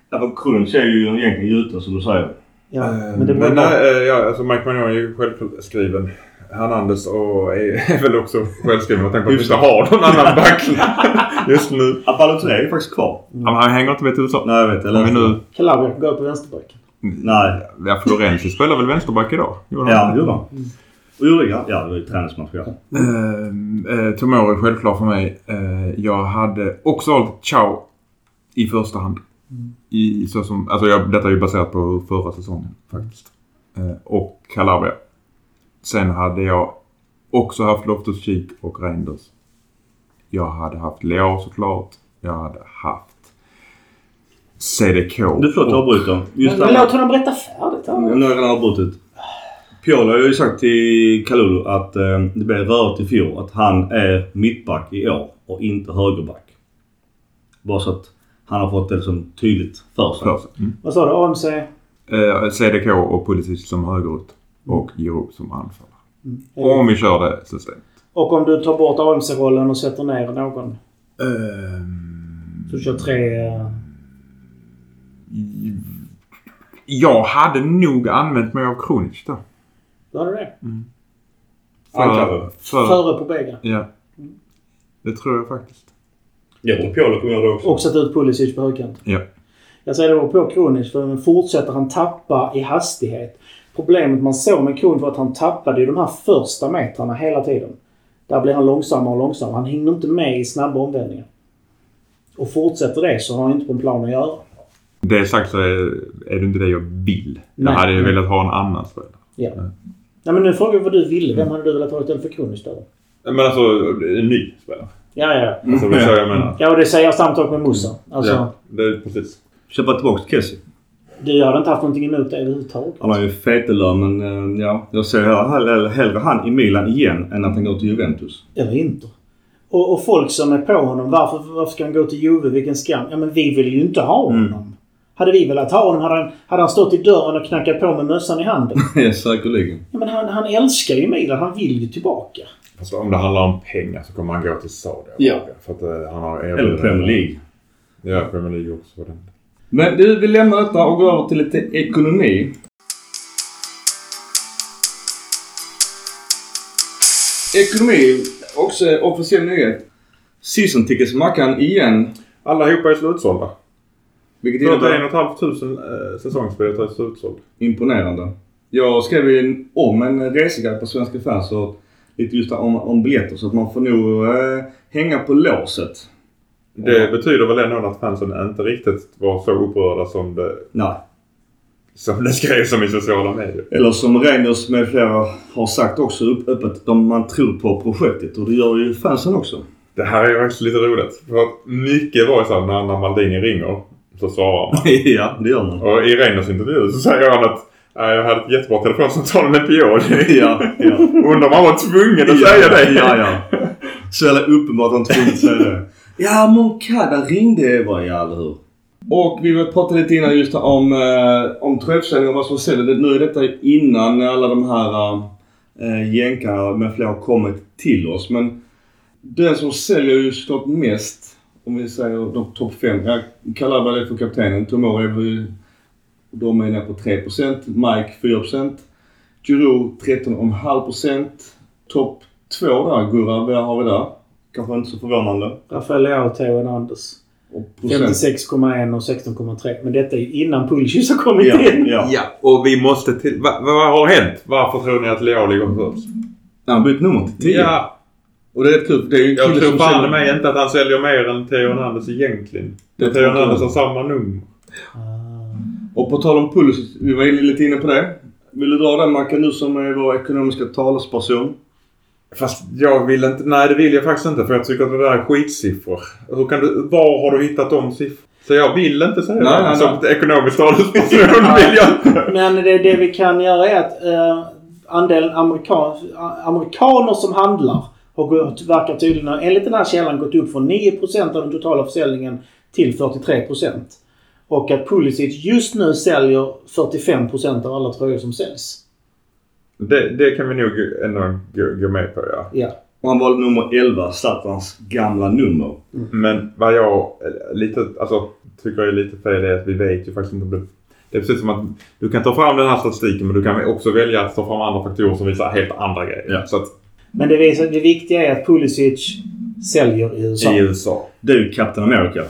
Ja, för Krunic är ju egentligen gjuten som du säger. Ja, Eh, men det men beror nej, eh, ja, alltså Mike Magnon är ju självskriven. Hernandez och är, är väl också självskriven med tanke på att vi inte har någon annan back just nu. Ja, Balotelli är ju faktiskt kvar. Ja, men han hänger inte med till USA. Nej, jag vet. Eller, nu... Calabria går på vänsterback. Nej. Ja, Florenzi spelar väl vänsterback idag? Gjorde han Ja, inte? gjorde han. Och gjorde ja. Det var ju träningsmatch. Ja. Eh, eh, Tomori är självklar för mig. Eh, jag hade också valt Chow i första hand. I, så som, alltså jag, detta är ju baserat på förra säsongen faktiskt. Eh, och Calabria. Sen hade jag också haft Loftus Cheek och Reinders. Jag hade haft Leao såklart. Jag hade haft CDK. Du förlåt, jag och- avbryter. Just Men låt honom berätta färdigt. Nu har jag redan avbrutit. Pioli har ju sagt till Kalulu att eh, det blev rörigt i fjol. Att han är mittback i år och inte högerback. Bara så att han har fått det liksom tydligt för sig. för sig. Mm. Vad sa du? AMC? Eh, CDK och Pulisic som högerut. Och Giroud som anfallare. Mm. Om vi kör det systemet. Och om du tar bort AMC-rollen och sätter ner någon. Ehm, Så du kör tre... eh, jag hade nog använt mig av Kronic då. Då hade du det. Ankara. för, Före på Bega. Ja. Det tror jag faktiskt. Jag tror Pioli kommer göra det också. Och sätta ut Pulisic på högkant. Ja. Jag säger det på Kronic för fortsätter han tappa i hastighet. Problemet man såg med Kronic var att han tappade ju de här första metrarna hela tiden. Där blir han långsammare och långsammare. Han hinner inte med i snabba omvändningar. Och fortsätter det så har han inte på en plan att göra. Det sagt så är, är det inte det jag vill. Jag Nej. hade ju velat ha en annan spelare. Ja. Nej men nu frågar vi vad du ville. Vem hade du velat ha istället för Kronic då? Men alltså, en ny spelare. Ja, ja. Alltså, det är så jag menar. Ja, och det säger jag med Musa. Alltså, Ja, det är precis. Köpa tillbaka till Kessie. du hade inte haft någonting emot det överhuvudtaget. Han har ju fetelön men eh, ja. Jag ser hellre, hellre han i Milan igen än att han går till Juventus. Eller inte. Och, och folk som är på honom. Varför, varför ska han gå till Juve? Vilken skam. Ja men vi vill ju inte ha Mm. honom. Hade vi velat ha honom hade han, hade han stått i dörren och knackat på med mössan i handen. Ja, säkerligen. Ja, men han, han älskar ju Milan. Han vill ju tillbaka. Fast om det handlar om pengar så kommer han gå till Saudi. Ja. För att eh, han har Eller Premier League. Ja, Premier League också. för den. Men du, vi lämnar detta och går över till lite ekonomi. Ekonomi, också officiell nyhet. Season tickets Mackan igen. Allihopa är slutsålda. Vilket innebär 41 500 eh, säsongsbiljetter är slutsåld. imponerande. Jag skrev ju om en reseguide på Svenska fans och lite just om, om biljetter så att man får nog eh, hänga på låset. Det betyder väl ändå att fansen inte riktigt var så upprörda som det, Nej. som det skrevs om i sociala medier. Eller som Reiners med flera har sagt också upp, öppet, de, man tror på projektet och det gör ju fansen också. Det här är faktiskt lite roligt. För att mycket var ju så här, när, när Maldini ringer så svarar man. ja, det gör man. Och i Reiners intervju så säger han att "Ja, jag hade ett jättebra telefonsamtal med Pioli. Ja, ja. Undrar om han var tvungen att säga det. Ja, ja. Så jävla uppenbart han tvungen att säga det. Ja, Moncada ringde bara, ja eller hur? Och vi pratade lite innan just om, eh, om tröjförsäljning och vad som säljer. Det- Nu är detta innan alla de här eh, jänkarna med flera har kommit till oss. Men den som säljer ju såklart mest, om vi säger de topp fem. Ja, Calabria är för kaptenen. Tomori de är nere på 3%. Mike 4%. Giroud 13,5%. Topp två där, Gurra, vad har vi där? Kanske inte så förvånande. Rafael Leao och Theo Hernandez. Och procent. 56,1 och 16,3. Men detta är ju innan Pulisic har kommit Ja, in. ja. Ja, och vi måste till... Va, vad har hänt? Varför tror ni att Leo ligger först? Han bytt nummer till 10. Ja, Och det är rätt kul. Det är jag tror fan säljer- mig inte att han säljer mer än Theo Hernandez egentligen. Det Theo Hernandez har samma nummer. Och på tal om Pulisic, vi var lite inne på det. Vill du dra den Mackan nu som är vår ekonomiska talesperson? Fast jag vill inte... Nej, det vill jag faktiskt inte för jag tycker att det där är skitsiffror. Hur kan du... Var har du hittat de siffrorna? Så jag vill inte säga Nej, det. nej, Som nej. ekonomisk talesperson vill jag inte. Men det, det vi kan göra är att eh, andelen amerikan, amerikaner som handlar har gått, verkar tydligen, enligt den här källan, gått upp från 9% av den totala försäljningen till 43%. Och att Pulisic just nu säljer 45% av alla tröjor som säljs. Det, det kan vi nog ändå gå, gå med på ja. Ja. Och han valde nummer 11, Zlatans gamla nummer. Men vad jag lite, alltså, tycker är lite fel är att vi vet ju faktiskt inte om det... Det är precis som att du kan ta fram den här statistiken men du kan också välja att ta fram andra faktorer som visar helt andra grejer. Ja. Så att Men det, visar, det viktiga är att Pulisic säljer i USA. i USA. Du, Captain America.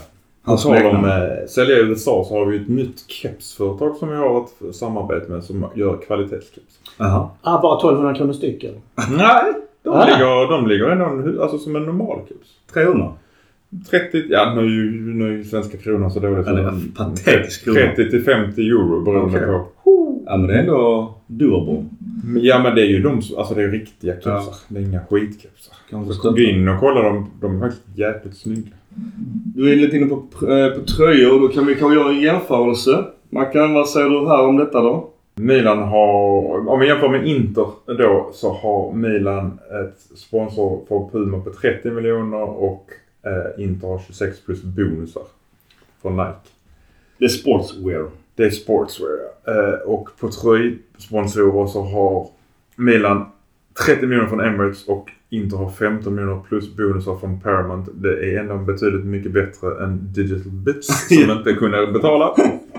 På Hans tal om eh, sälja i USA så har vi ett nytt kepsföretag som vi har ett samarbete med som gör kvalitetskeps. Jaha. Ah, bara 1200 kronor styck eller? Nej! De, Ah. ligger, de ligger ändå alltså som en normal keps. 300. 30, ja nu är ju, nu är ju svenska kronan så dålig. Ja, det är den- patetisk krona. 30 till 50 euro beroende Okej. på. Ja men det är ändå. Men, Ja men det är ju de som- alltså det är riktiga kepsar. Ja. Det är inga skitkepsar. Gå in och kolla dem. De är faktiskt jävligt snygga. Du är lite inne på, eh, på tröjor. Då kan vi kanske göra en jämförelse. Mackan, vad säger du här om detta då? Milan har, om vi jämför med Inter då, så har Milan ett sponsor för Puma på 30 miljoner och eh, Inter har 26 plus bonusar från Nike. Det är sportswear. Det är sportswear. Eh, och på tröjsponsorer så har Milan 30 miljoner från Emirates och Inter har 15 miljoner plus bonusar från Paramount. Det är ändå betydligt mycket bättre än Digital Bits som inte kunde betala.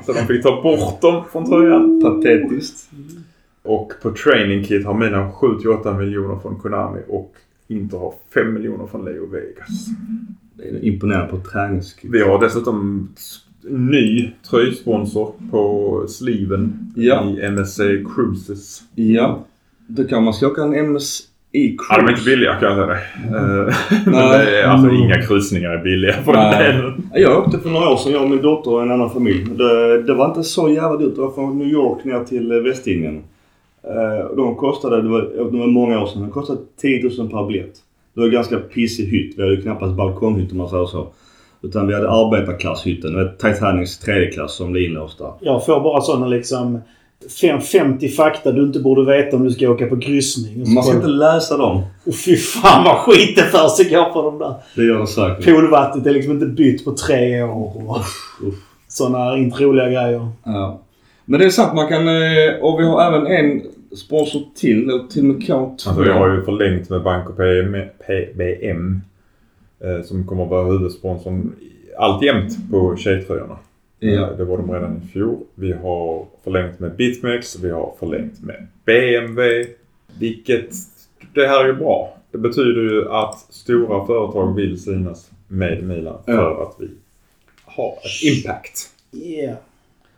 Så de fick ta bort dem från tröjan. Patetiskt. Och på Training Kit har Milan 7-8 miljoner från Konami och Inter har 5 miljoner från Leo Vegas. Det är imponerande på träningskit. Vi har dessutom ny tröjsponsor på sleeven Ja. i MSC Cruises. Ja. Då kan man ska åka en MSI Cruise. Ja, de är inte billiga kan jag säga det är alltså inga kryssningar är billiga på den Nej. delen. Jag åkte för några år sedan, jag och min dotter och en annan familj. Det, det var inte så jävla dyrt. Det var från New York ner till Västindien. Eh, de kostade, det var, det var många år sedan, de kostade 10 000 per biljett. Det var en ganska pissig hytt. Vi hade ju knappast balkonghytt om man säger så. Utan vi hade arbetarklasshytten. Det var Titanics tredje klass som blev inlåst där. Jag får bara sådana liksom fem- 50 fakta du inte borde veta om du ska åka på kryssning. Och så Man ska bara- inte läsa dem. Och fy fan vad skit det för sig går på de där. Det gör det säkert. Poolvattnet är liksom inte bytt på tre år. Och sådana inte roliga grejer. Ja. Men det är sant, man kan... eh, Och vi har även en sponsor till, eller till och med K2. Alltså vi har ju förlängt med Banco PM, PBM. Eh, som kommer att vara huvudsponsorn alltjämt på tjejtröjorna. Ja. Eh, Det var de redan i fjol. Vi har förlängt med Bitmex. Vi har förlängt med BMW. Vilket, det här är ju bra. Det betyder ju att stora företag vill synas med Milan för Ja. att vi har ett impact. Yeah.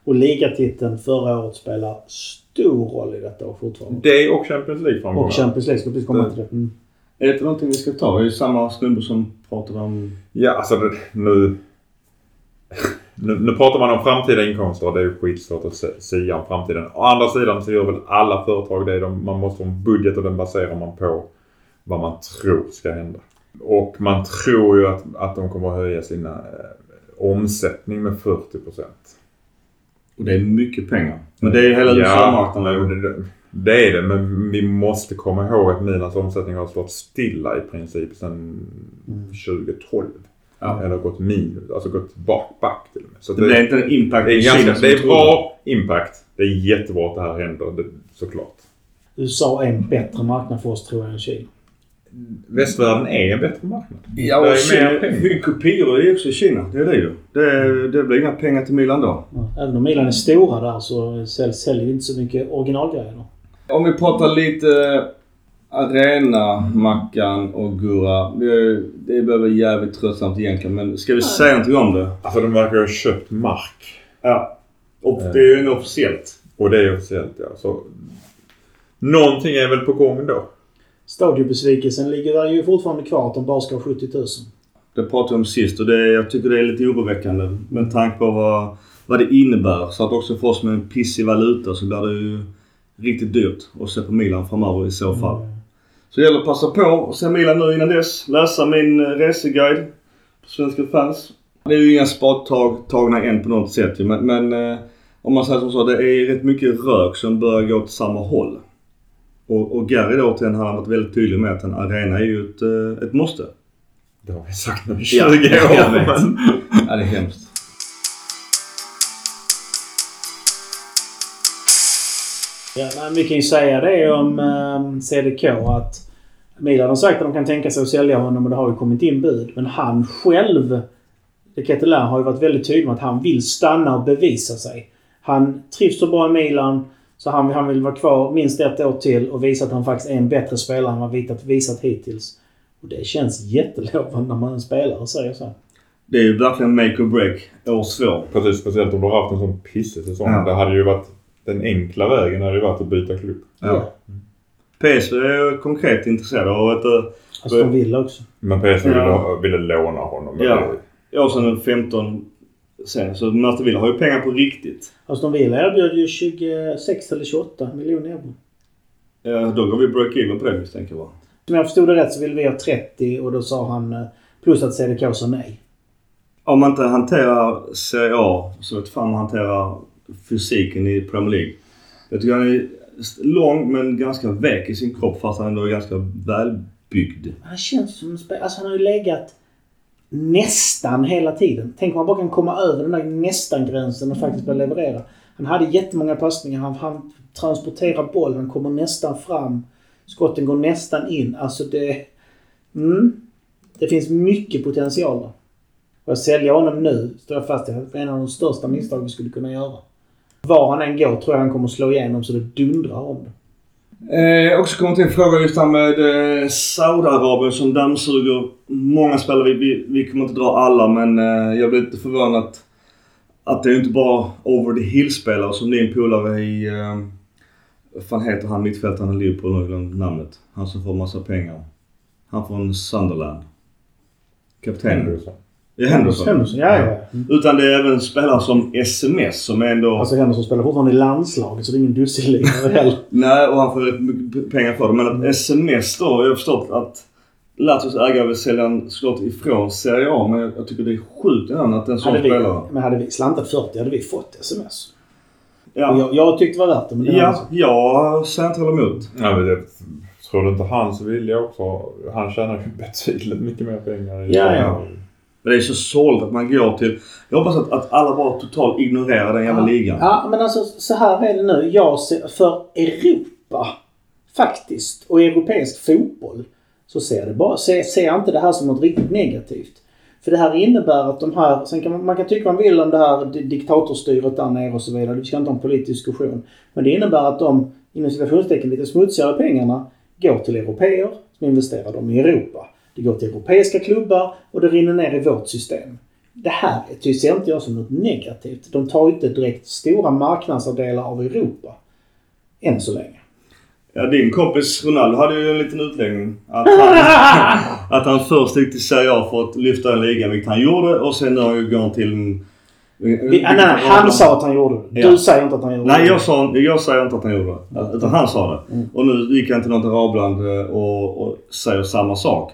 Och ligatiteln förra året spelar stor roll i detta år fortfarande. Det och Champions League-framgångar. Och Champions League ska precis komma till det. Mm. Är det inte någonting vi ska ta? Det är ju samma snubbe som pratade om... Ja, alltså det, nu, nu... Nu pratar man om framtida inkomster och det är ju skitsvårt att sia om framtiden. Å andra sidan så gör väl alla företag det. De, man måste ha en budget och den baserar man på vad man tror ska hända. Och man tror ju att, att de kommer att höja sina eh, omsättning med 40 procent. Och det är mycket pengar. Men det är ju hela Ja, USA-marknaden. men det, det är det. Men vi måste komma ihåg att Milans omsättning har stått stilla i princip sedan 2012. Ja. Eller gått minus, alltså gått bak, back till och med. Så Det blir inte en impact det är, ganska, det är bra impact. Det är jättebra att det här händer, det, såklart. USA är en bättre marknad för oss tror jag än Kina. Västvärlden är en bättre marknad. Ja, Det och är Kina, mer kopior är ju också i Kina. Det är det ju. Det, det blir inga pengar till Milan då. Ja, Även om Milan är stora där så säl- säljer vi inte så mycket originalgrejer. då. Om vi pratar lite arena, Mackan och Gurra. Det, det behöver jävligt tröttsamt egentligen men ska vi säga någonting om det? Alltså de verkar ha köpt mark. Ja. Och det är ju officiellt. Och det är officiellt ja. Så någonting är väl på gång då. Stadiobesvikelsen ligger där ju fortfarande kvar att de bara ska ha 70 000. Det pratade vi om sist och det, jag tycker det är lite oroväckande med tanke på vad, vad det innebär. Så att också för oss med en pissig valuta så blir det ju riktigt dyrt att se på Milan framöver i så fall. Så det gäller att passa på att se Milan nu innan dess. Läsa min eh, reseguide på Svenska fans. Det är ju inga spadtag tagna än på något sätt men, men eh, om man säger som så, det är rätt mycket rök som börjar gå åt samma håll. Och, och Gary då till han har varit väldigt tydlig med att en arena är ju ett, eh, ett måste. Det har vi sagt nu i 20 Ja, år. vet. men- Ja, det är hemskt. Ja, men vi kan ju säga det om eh, CDK att Milan har sagt att de kan tänka sig att sälja honom och det har ju kommit in bud. Men han själv, Ketelär, har ju varit väldigt tydlig med att han vill stanna och bevisa sig. Han trivs så bra i Milan så han, han vill vara kvar minst ett år till och visa att han faktiskt är en bättre spelare än vad han visat, hittills. Och det känns jättelovande när man en spelare säger så. Det är ju verkligen make or break år två. Precis, speciellt om du har haft en sån pissig säsong. Ja. Det hade ju varit den enkla vägen hade ju varit att byta klubb. Ja. PSV är konkret intresserade av ett eh, Aston Villa också. Men PSV Ja. ville, ville låna honom. Ja. det- år sedan 15 sen. Så Martin Villa har ju pengar på riktigt. Aston Villa erbjöd ju 26 eller 28 miljoner euro. Ja, då går vi break-even på det misstänker jag? Om jag förstod det rätt så ville vi ha 30 och då sa han eh, plus att CDK sa nej. Om man inte hanterar Serie A så vet fan man hanterar fysiken i Premier League. Jag tycker han är lång men ganska väck i sin kropp fast han ändå är ganska välbyggd. Han känns som en spelare. Alltså han har ju legat nästan hela tiden. Tänk om han bara kan komma över den där nästan-gränsen och faktiskt börja leverera. Han hade jättemånga passningar. Han, han transporterar bollen. Han kommer nästan fram. Skotten går nästan in. Alltså det... Mm. Det finns mycket potential där. Och att sälja honom nu, står jag fast i, är en av de största misstag vi skulle kunna göra. Var han än går tror jag han kommer slå igenom så det dundrar om det. Eh, också kommer till en fråga just här med eh, Saudiarabien som dammsuger många spelare. Vi, vi, vi kommer inte dra alla men eh, jag blir lite förvånad att, att det är inte bara over the hill-spelare som din polare i... Eh, vad fan heter han mittfältaren i Liverpool? Jag glömde namnet. Han som får massa pengar. Han från Sunderland. Kapten. Henderson. Ja, Henderson. Henderson, ja, ja. Mm. Utan det är även spelare som SMS som är ändå... Alltså Henderson spelar fortfarande i landslaget så det är ingen dussinliga heller. Nej, och han får rätt mycket pengar för det. Men att SMS då, jag har förstått att Lazios ägare vill sälja en skott ifrån Serie A. Men jag, tycker det är sjukt innan att en sån Hade vi, spelare... men hade vi slantat 40 hade vi fått sms. Och Ja, jag, jag tyckte det var värt det. Men det ja, alltså- jag säger inte heller emot. Ja, men det, tror du inte hans vilja också? Han tjänar ju betydligt mycket mer pengar. i- Ja, ja. Men det är så sorgligt att man går till... Jag hoppas att, att alla bara totalt ignorerar den jävla ligan. Ja, men alltså så här är det nu. Jag ser, för Europa faktiskt och europeisk fotboll så ser det bara, ser, ser jag inte det här som något riktigt negativt. För det här innebär att de här, sen kan man, man kan tycka vad man vill om det här di- diktatorstyret där nere och så vidare. Vi ska inte ha en politisk diskussion. Men det innebär att de, inom citationstecken, lite smutsigare pengarna går till europeer som investerar dem i Europa. Det går till europeiska klubbar och det rinner ner i vårt system. Det här ser inte jag som något negativt. De tar ju inte direkt stora marknadsandelar av Europa. Än så länge. Ja, din kompis Ronaldo hade ju en liten utläggning. Att han, att han först gick till Serie A för att lyfta en liga, vilket han gjorde. Och sen nu har han till... Vi, nej, nej, han sa att han gjorde det. Du Ja. säger inte att han gjorde Nej, det. jag, sa, jag säger inte att han gjorde det. Utan han sa det. Mm. Och nu gick han till något arabland eh, och, och säger samma sak.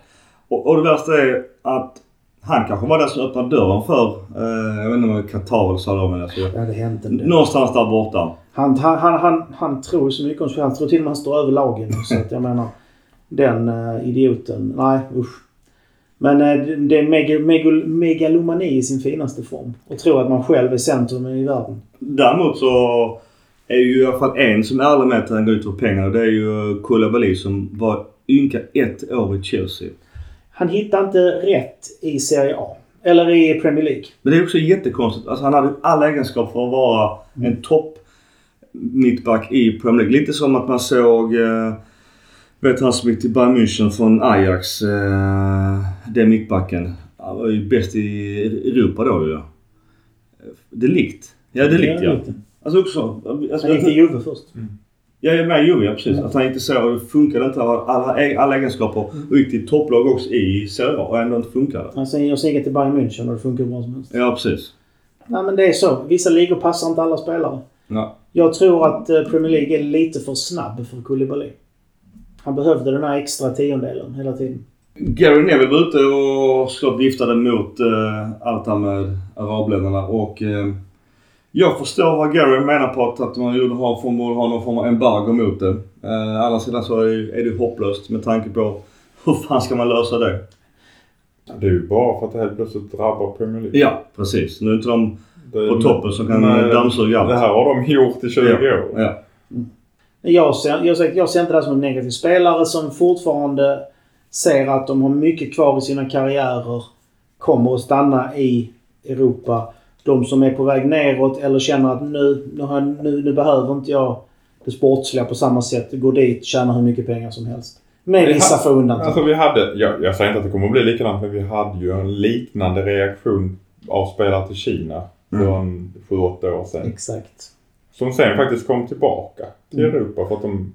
Och, och det värsta är att han kanske var den som öppnade dörren för, eh, jag vet inte om det var Qatar eller Saudiarabien. Alltså, Det hade hänt ändå. någonstans där borta. Han, han, han, han, han tror så mycket om sig. Han tror till och med han står över lagen. Så att jag menar, den uh, idioten. Nej, usch. Men eh, det- det är mega, mega, megalomani i sin finaste form. Och tror att man själv är centrum i världen. Däremot så är ju i alla fall en som är ärlig med att han går ut för pengar. Det är ju Koulibaly som var ynka ett år i Chelsea. Han hittar inte rätt i Serie A. Eller i Premier League. Men det är också jättekonstigt. Alltså han hade alla egenskaper för att vara en topp mittback i Premier League. Lite som att man såg... Eh, vet han som gick till Bayern München från Ajax. Eh, den mittbacken. Han var ju bäst i Europa då ju. Det är likt. Ja, det är likt ja. Alltså också... Alltså, Han gick till Juve först. Ja, jag är med i ja, precis. Att han inte så. Det funkade inte. Alla, alla, egenskaper. Och gick till topplag också i Serie och ändå inte funkade. Han sen gick till Bayern München och det funkar bra som helst. Ja, precis. Nej men det är så. Vissa ligor passar inte alla spelare. Ja. Jag tror att eh, Premier League är lite för snabb för Koulibaly. Han behövde den här extra tiondelen hela tiden. Gary Neville var ute och såklart viftade mot uh, allt det här med arabländerna och eh, jag förstår vad Gary menar på att, att man gjorde ha, får man ha någon form av embargo mot det. Uh, andra sidan så är det, är det hopplöst med tanke på hur fan ska man lösa det? Det är ju bara för att det helt plötsligt drabbar Premier League. Ja, precis. Nu är inte de Det- på toppen som kan dammsuga allt. Det här har de gjort i 20 ja. år. Ja. Jag ser, jag, ser, jag ser inte det här som en negativ spelare som fortfarande ser att de har mycket kvar i sina karriärer. Kommer att stanna i Europa. De som är på väg neråt eller känner att nu, nu, nu, nu behöver inte jag det sportsliga på samma sätt. Går dit, tjänar hur mycket pengar som helst. Med Vi vissa få undantag. Alltså vi hade, jag, jag säger inte att det kommer att bli likadant, men vi hade ju en liknande reaktion av spelare till Kina för Mm. en 7-8 år sedan. Exakt. Som sen faktiskt kom tillbaka till Mm. Europa för att de...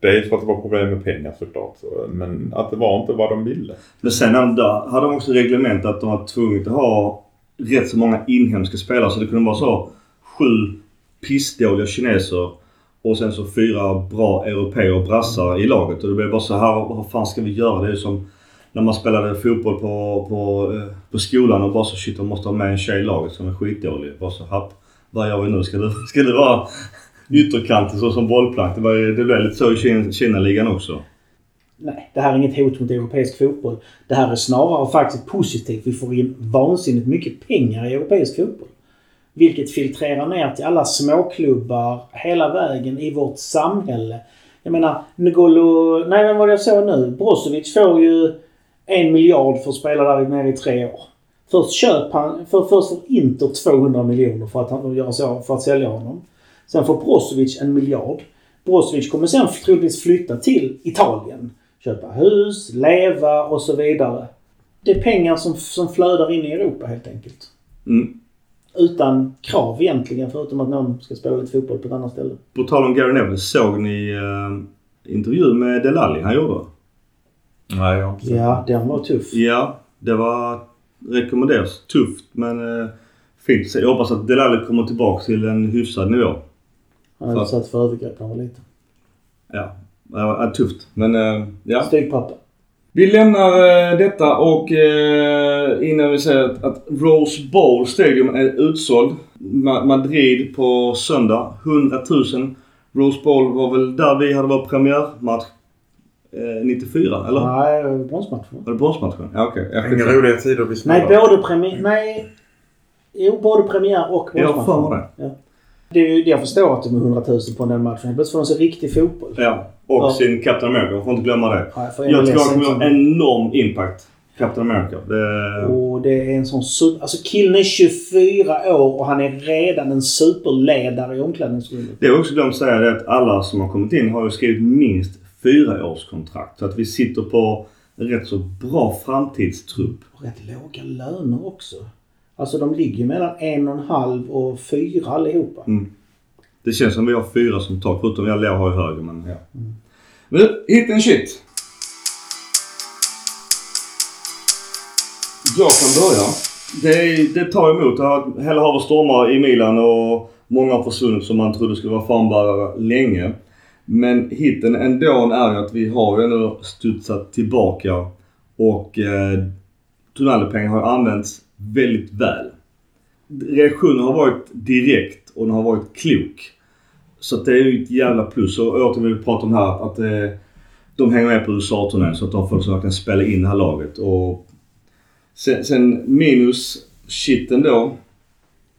Dels för att det var problem med pengar såklart, så- men att det var inte vad de ville. Men sen hade de- hade de också reglement att de var tvungna att ha rätt så många inhemska spelare. Så det kunde vara så sju pissdåliga kineser och sen så fyra bra europeer och brassar i laget. Och det blev bara så här, vad fan ska vi göra? Det är som när man spelade fotboll på, på, eh, på skolan och bara så shit, de måste ha med en tjej i laget som är skitdålig. Bara så happ, vad gör vi nu? Ska det, ska det vara ytterkanten så som bollplank? Det, var, det blev lite så i Kina- Kina-ligan också. Nej, det här är inget hot mot europeisk fotboll. Det här är snarare faktiskt positivt. Vi får in vansinnigt mycket pengar i europeisk fotboll. Vilket filtrerar ner till alla småklubbar hela vägen i vårt samhälle. Jag menar, Ngolo... Nej, men vad jag såg nu. Brozovic får ju en miljard för att spela där nere i tre år. Först köp han... För, först får Inter 200 miljoner för att, han, göra så, för att sälja honom. Sen får Brozovic en miljard. Brozovic kommer sen troligtvis flytta till Italien. Köpa hus, leva och så vidare. Det är pengar som, som flödar in i Europa helt enkelt. Mm. Utan krav egentligen, förutom att någon ska spela lite fotboll på ett annat ställe. På tal om Gary Neville, såg ni uh, intervjun med Delali han gjorde? Nej, jag har inte sett Ja, den var tuff. Ja, det var rekommenderas. Tufft men uh, fint. Så jag hoppas att Delali kommer tillbaka till en hyfsad nivå. Han hade utsatts för övergrepp när han var liten. Ja, ja tufft. Men uh, ja. Styvpappa. Vi lämnar eh, detta och eh, innan vi säger att, Rose Bowl Stadium är utsåld. Ma- Madrid på söndag. 100 000. Rose Bowl var väl där vi hade vår premiärmatch eh, 94 eller? Nej, bronsmatchen. Var det bronsmatchen? Ja okej. det. Okay. Inga roliga tider vi Nej, spelar. både premiär... Nej. Jo, både premiär och bronsmatchen. för mig det. Ja. Det är ju, jag förstår att de är 100 000 på den matchen. Helt plötsligt får de se riktig fotboll. Ja. Och Ja. sin Captain America. Får inte glömma det. För Jag MLS tror han kommer är ha en en enorm impact. Captain America. Det... Och det är en sån super... Alltså killen är 24 år och han är redan en superledare i omklädningsrummet. Det är också glömt att säga det att alla som har kommit in har ju skrivit minst fyra års kontrakt. Så att vi sitter på en rätt så bra framtidstrupp. Och rätt låga löner också. Alltså de ligger mellan en och en halv och fyra allihopa. Mm. Det känns som vi har fyra som tak, förutom jag Leo har ju högre men ja. Nu, hit and shit. Jag kan börja. Det, det tar emot. Hela havet stormar i Milan och många har försvunnit som man trodde skulle vara fanbärare länge. Men hitten ändå är ju att vi har ju ändå studsat tillbaka och eh, Tonalipengar har använts väldigt väl. Reaktionen har varit direkt och den har varit klok. Så att det är ju ett jävla plus. Och återigen vi pratar om här att eh, de hänger med på USA-turnén så att de får så verkligen spela in det här laget. Och sen, sen minus shiten då.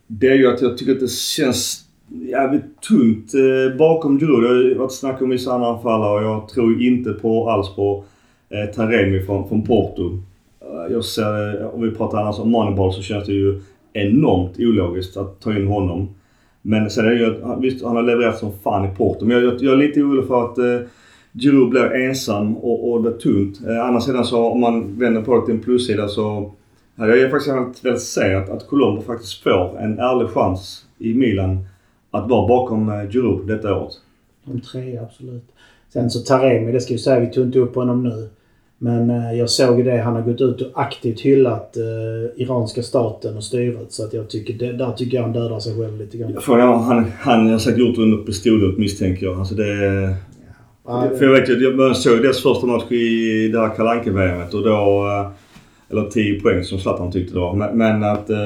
Det är ju att jag tycker att det känns jävligt tungt eh, bakom Giroud. Det har ju varit snack om vissa andra anfallare och jag tror inte på alls på eh, Taremi från, från Porto. Jag ser, om vi pratar annars om Moneyball så känns det ju enormt ologiskt att ta in honom. Men sen är det ju att, visst han har levererat som fan i Porto. Men jag, jag, jag är lite orolig för att eh, Giroud blir ensam och, och det blir tungt. Eh, andra sidan så om man vänder på det till en plussida så hade jag faktiskt velat- velat se att, att Colombo faktiskt får en ärlig chans i Milan att vara bakom eh, Giroud detta året. De tre, absolut. Sen så Taremi, det ska ju säga, vi tog inte upp honom nu. Men eh, jag såg det. Han har gått ut och aktivt hyllat eh, iranska staten och styret. Så att jag tycker, det, där tycker jag han dödar sig själv lite grann. Frågan är om han, han har säkert gjort det under pistolhot misstänker jag. Alltså det, Ja, För jag vet ju, jag såg deras första match i det här Kalle vmet och då... eh, Eller 10 poäng som Zlatan tyckte det var. Men, men att eh,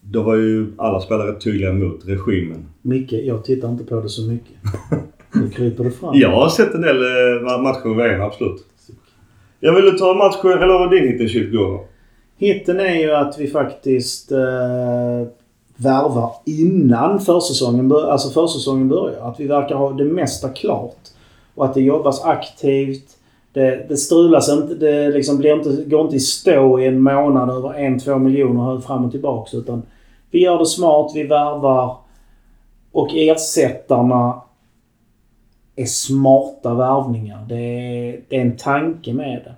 då var ju alla spelare tydliga mot regimen. Micke, jag tittar inte på det så mycket. Nu kryper det fram. Jag har sett en del eh, matcher i VM, absolut. Jag ville ta matchen, eller vad din hit shit går? Hitten är ju att vi faktiskt eh, värvar innan försäsongen, bör, alltså försäsongen börjar. Att vi verkar ha det mesta klart. Och att det jobbas aktivt. Det, det strulas inte. Det liksom blir inte, går inte i stå i en månad över en, två miljoner fram och tillbaks. Utan vi gör det smart, vi värvar. Och ersättarna är smarta värvningar. Det är, det är en tanke med det.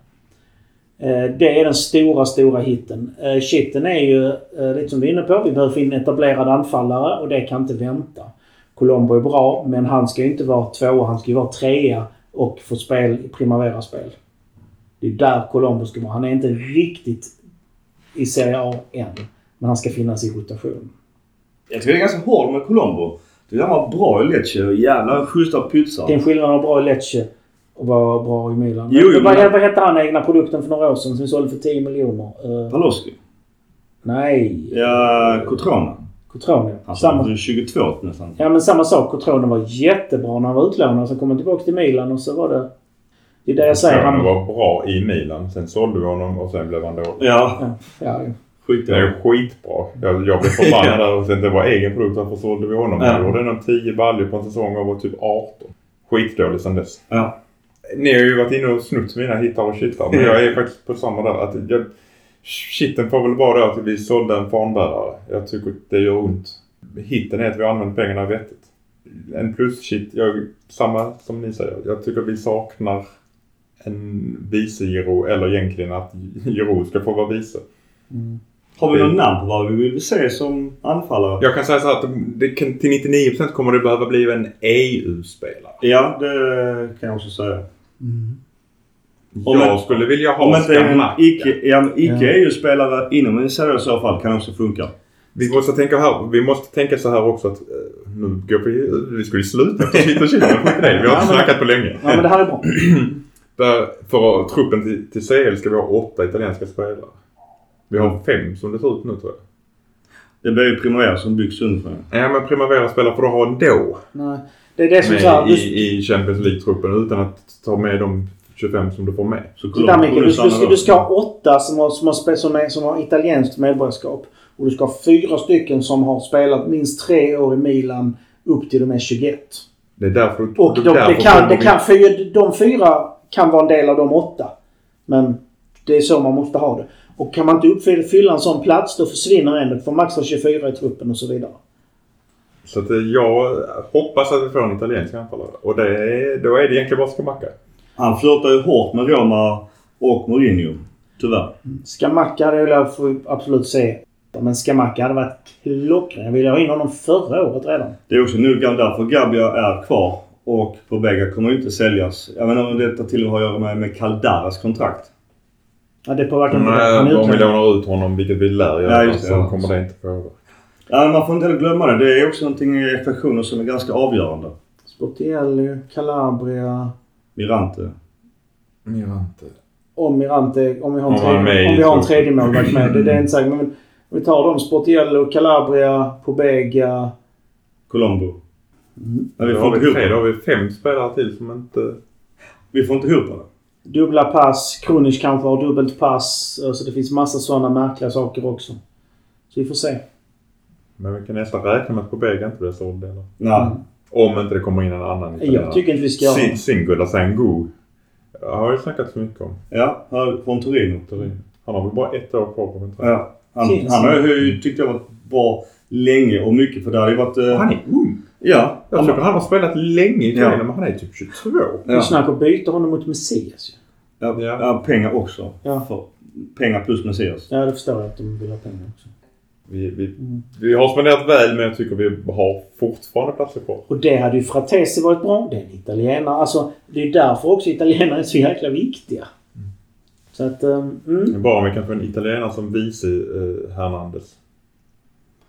Eh, det är den stora, stora hitten. Eh, shitten är ju, eh, lite som vi är inne på, vi behöver få in etablerade anfallare och det kan inte vänta. Colombo är bra, men han ska ju inte vara tvåa, han ska ju vara trea och få spel i Primavera-spel. Det är där Colombo ska vara. Han är inte riktigt i Serie A än, men han ska finnas i rotation. Jag tycker det är ganska hård med Colombo. Det han var bra i Lecce jävla schyssta pytsar. Det är en skillnad att vara bra i Lecce och vara bra i Milan. Jo, jo, vad, men- vad hette han egna produkten för några år sedan som vi sålde för 10 miljoner? Uh, nej. Ja, Cotrona. Cotrone. Alltså, Samma, du är 22 nästan. Ja men samma sak. Cotrone var jättebra när han var utlånad. Sen kom han tillbaka till Milan och så var det... Det är det jag säger. Han Han, var bra i Milan. Sen sålde vi honom och sen blev han dålig. Ja, ja, ja, skit Det är skitbra. Jag, jag blev förbannad och sen det var egen produkt. Varför sålde vi honom? Ja. Han gjorde nog 10 baljor på en säsong och var typ 18. Skitdålig sen dess. Ja. Ni har ju varit inne och snott mina hittar och kittar. Men jag är faktiskt på samma där. Att jag, shitten får väl vara då att vi sålde en fanbärare. Jag tycker det gör ont. Hitten är att vi har använt pengarna vettigt. En plus-shit, jag, samma som ni säger. Jag tycker vi saknar en vice-giro eller egentligen att giro ska få vara vice. Har vi någon namn på vad vi vill se som anfallare? Jag kan säga så här att det kan, till 99% kommer det behöva bli en EU-spelare. Ja, det kan jag också säga. Om Jag en- skulle vilja Om ha inte en Skamacka. icke, inom en serie i så fall kan också funka. Vi måste tänka här, vi måste tänka så här också att eh, nu går vi, vi ska ju sluta efter shit och shit. Vi har inte snackat på länge. ja men det här är bra. Där, för att- truppen till, till CL ska vi ha åtta italienska spelare. Vi har fem som det ser ut nu tror jag. Det blir ju Primavera som byggs underifrån. Ja men Primavera-spelare får du ha ändå. Nej. Det är det som Med så här, i, du, i Champions League-truppen utan att ta med de 25 som du får med. Så Titta Mikael, du, du, ska, då. du ska ha åtta som har, som, har, som, är, som har italienskt medborgarskap. Och du ska ha fyra stycken som har spelat minst tre år i Milan upp till de är 21. Det är därför du... Och de, därför det kan, det kan, fyra, de fyra kan vara en del av de åtta. Men det är så man måste ha det. Och kan man inte uppfylla en sån plats då försvinner en. Du får max vara 24 i truppen och så vidare. Så att eh, jag hoppas att vi får en italiensk anfallare. Och det är, då är det egentligen bara Skamacka. Han flörtar ju hårt med Roma och Mourinho. Tyvärr. Skamacka hade jag absolut se. Men Skamacka hade varit klockren. Jag ville ha in honom förra året redan. Det är också nu därför Gabia är kvar och Pobega kommer ju inte säljas. Jag vet inte om detta till och med har att göra med, med Caldaras kontrakt. Ja, det påverkar inte. Nej, Han om vi lånar ut honom, vilket vi lär Ja, göra, just det, så ja. kommer det inte påverka. Ja, man får inte heller glömma det. Det är också någonting i ekvationen som är ganska avgörande. Sportielli, Calabria. Mirante. Mirante. Om Mirante, om vi har en, är med tredje, i om vi har en truppen. tredje målvakt med. Det, det är inte säkert. Men om vi tar dem. Sportiello, Calabria, Pobega. Colombo. Men vi Då får har inte vi tre, då har vi fem spelare till som inte... Vi får inte ihop det. Dubbla pass. Kronic kanske har dubbelt pass. Så det finns massa sådana märkliga saker också. Så vi får se. Men vi kan nästan räkna med att Pobega inte blir såld eller? Nej. Om inte det kommer in en annan Jag tycker inte vi ska göra det. Singula. Jag har ju snackat så mycket om. Ja, från Torino. Turin. Han har väl bara ett år kvar på kontrakt. Ja. Han, han har ju tyckt jag varit bra länge och mycket för det hade ju varit... eh, Han är ung. Ja. Jag tycker han har spelat länge i Ja. Turin, men han är typ 22. Vi Ja. snackar byta honom mot Messias ju. Ja, Ja. ja, pengar också. Ja. För, pengar plus Messias. Ja, det förstår jag att de vill ha pengar också. Vi, vi, vi har spenderat väl, men jag tycker vi har fortfarande platser kvar. Och det hade ju Fratesi varit bra. Det är en italienare. Alltså, det är ju därför också italienare är så jäkla viktiga. Så att... Um, mm, Bara om vi kan få en italienare som vice eh, Hernandez.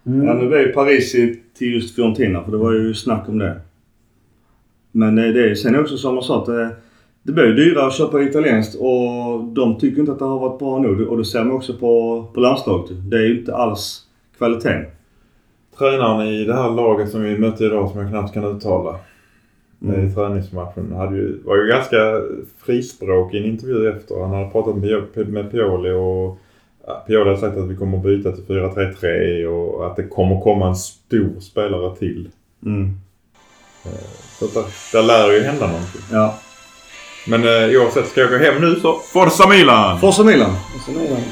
mm. Ja, nu blev ju Paris i- till just Fiorentina för det var ju snack om det. Men eh, det är sen också som man sa att det blir dyrare att köpa italienskt och de tycker inte att det har varit bra nog Och det ser man också på, på landslaget. Det är ju inte alls kvaliteten. Tränaren i det här laget som vi mötte idag som jag knappt kan uttala mm. i träningsmatchen hade ju, var ju ganska frispråkig i en intervju efter. Han hade pratat med, med Pioli och Pioli hade sagt att vi kommer byta till 4-3-3 och att det kommer komma en stor spelare till. Mm. Eh, så där, där lär ju hända någonting. Ja. Men eh, oavsett, ska jag gå hem nu så... Forza Milan! Forza Milan! Forza Milan.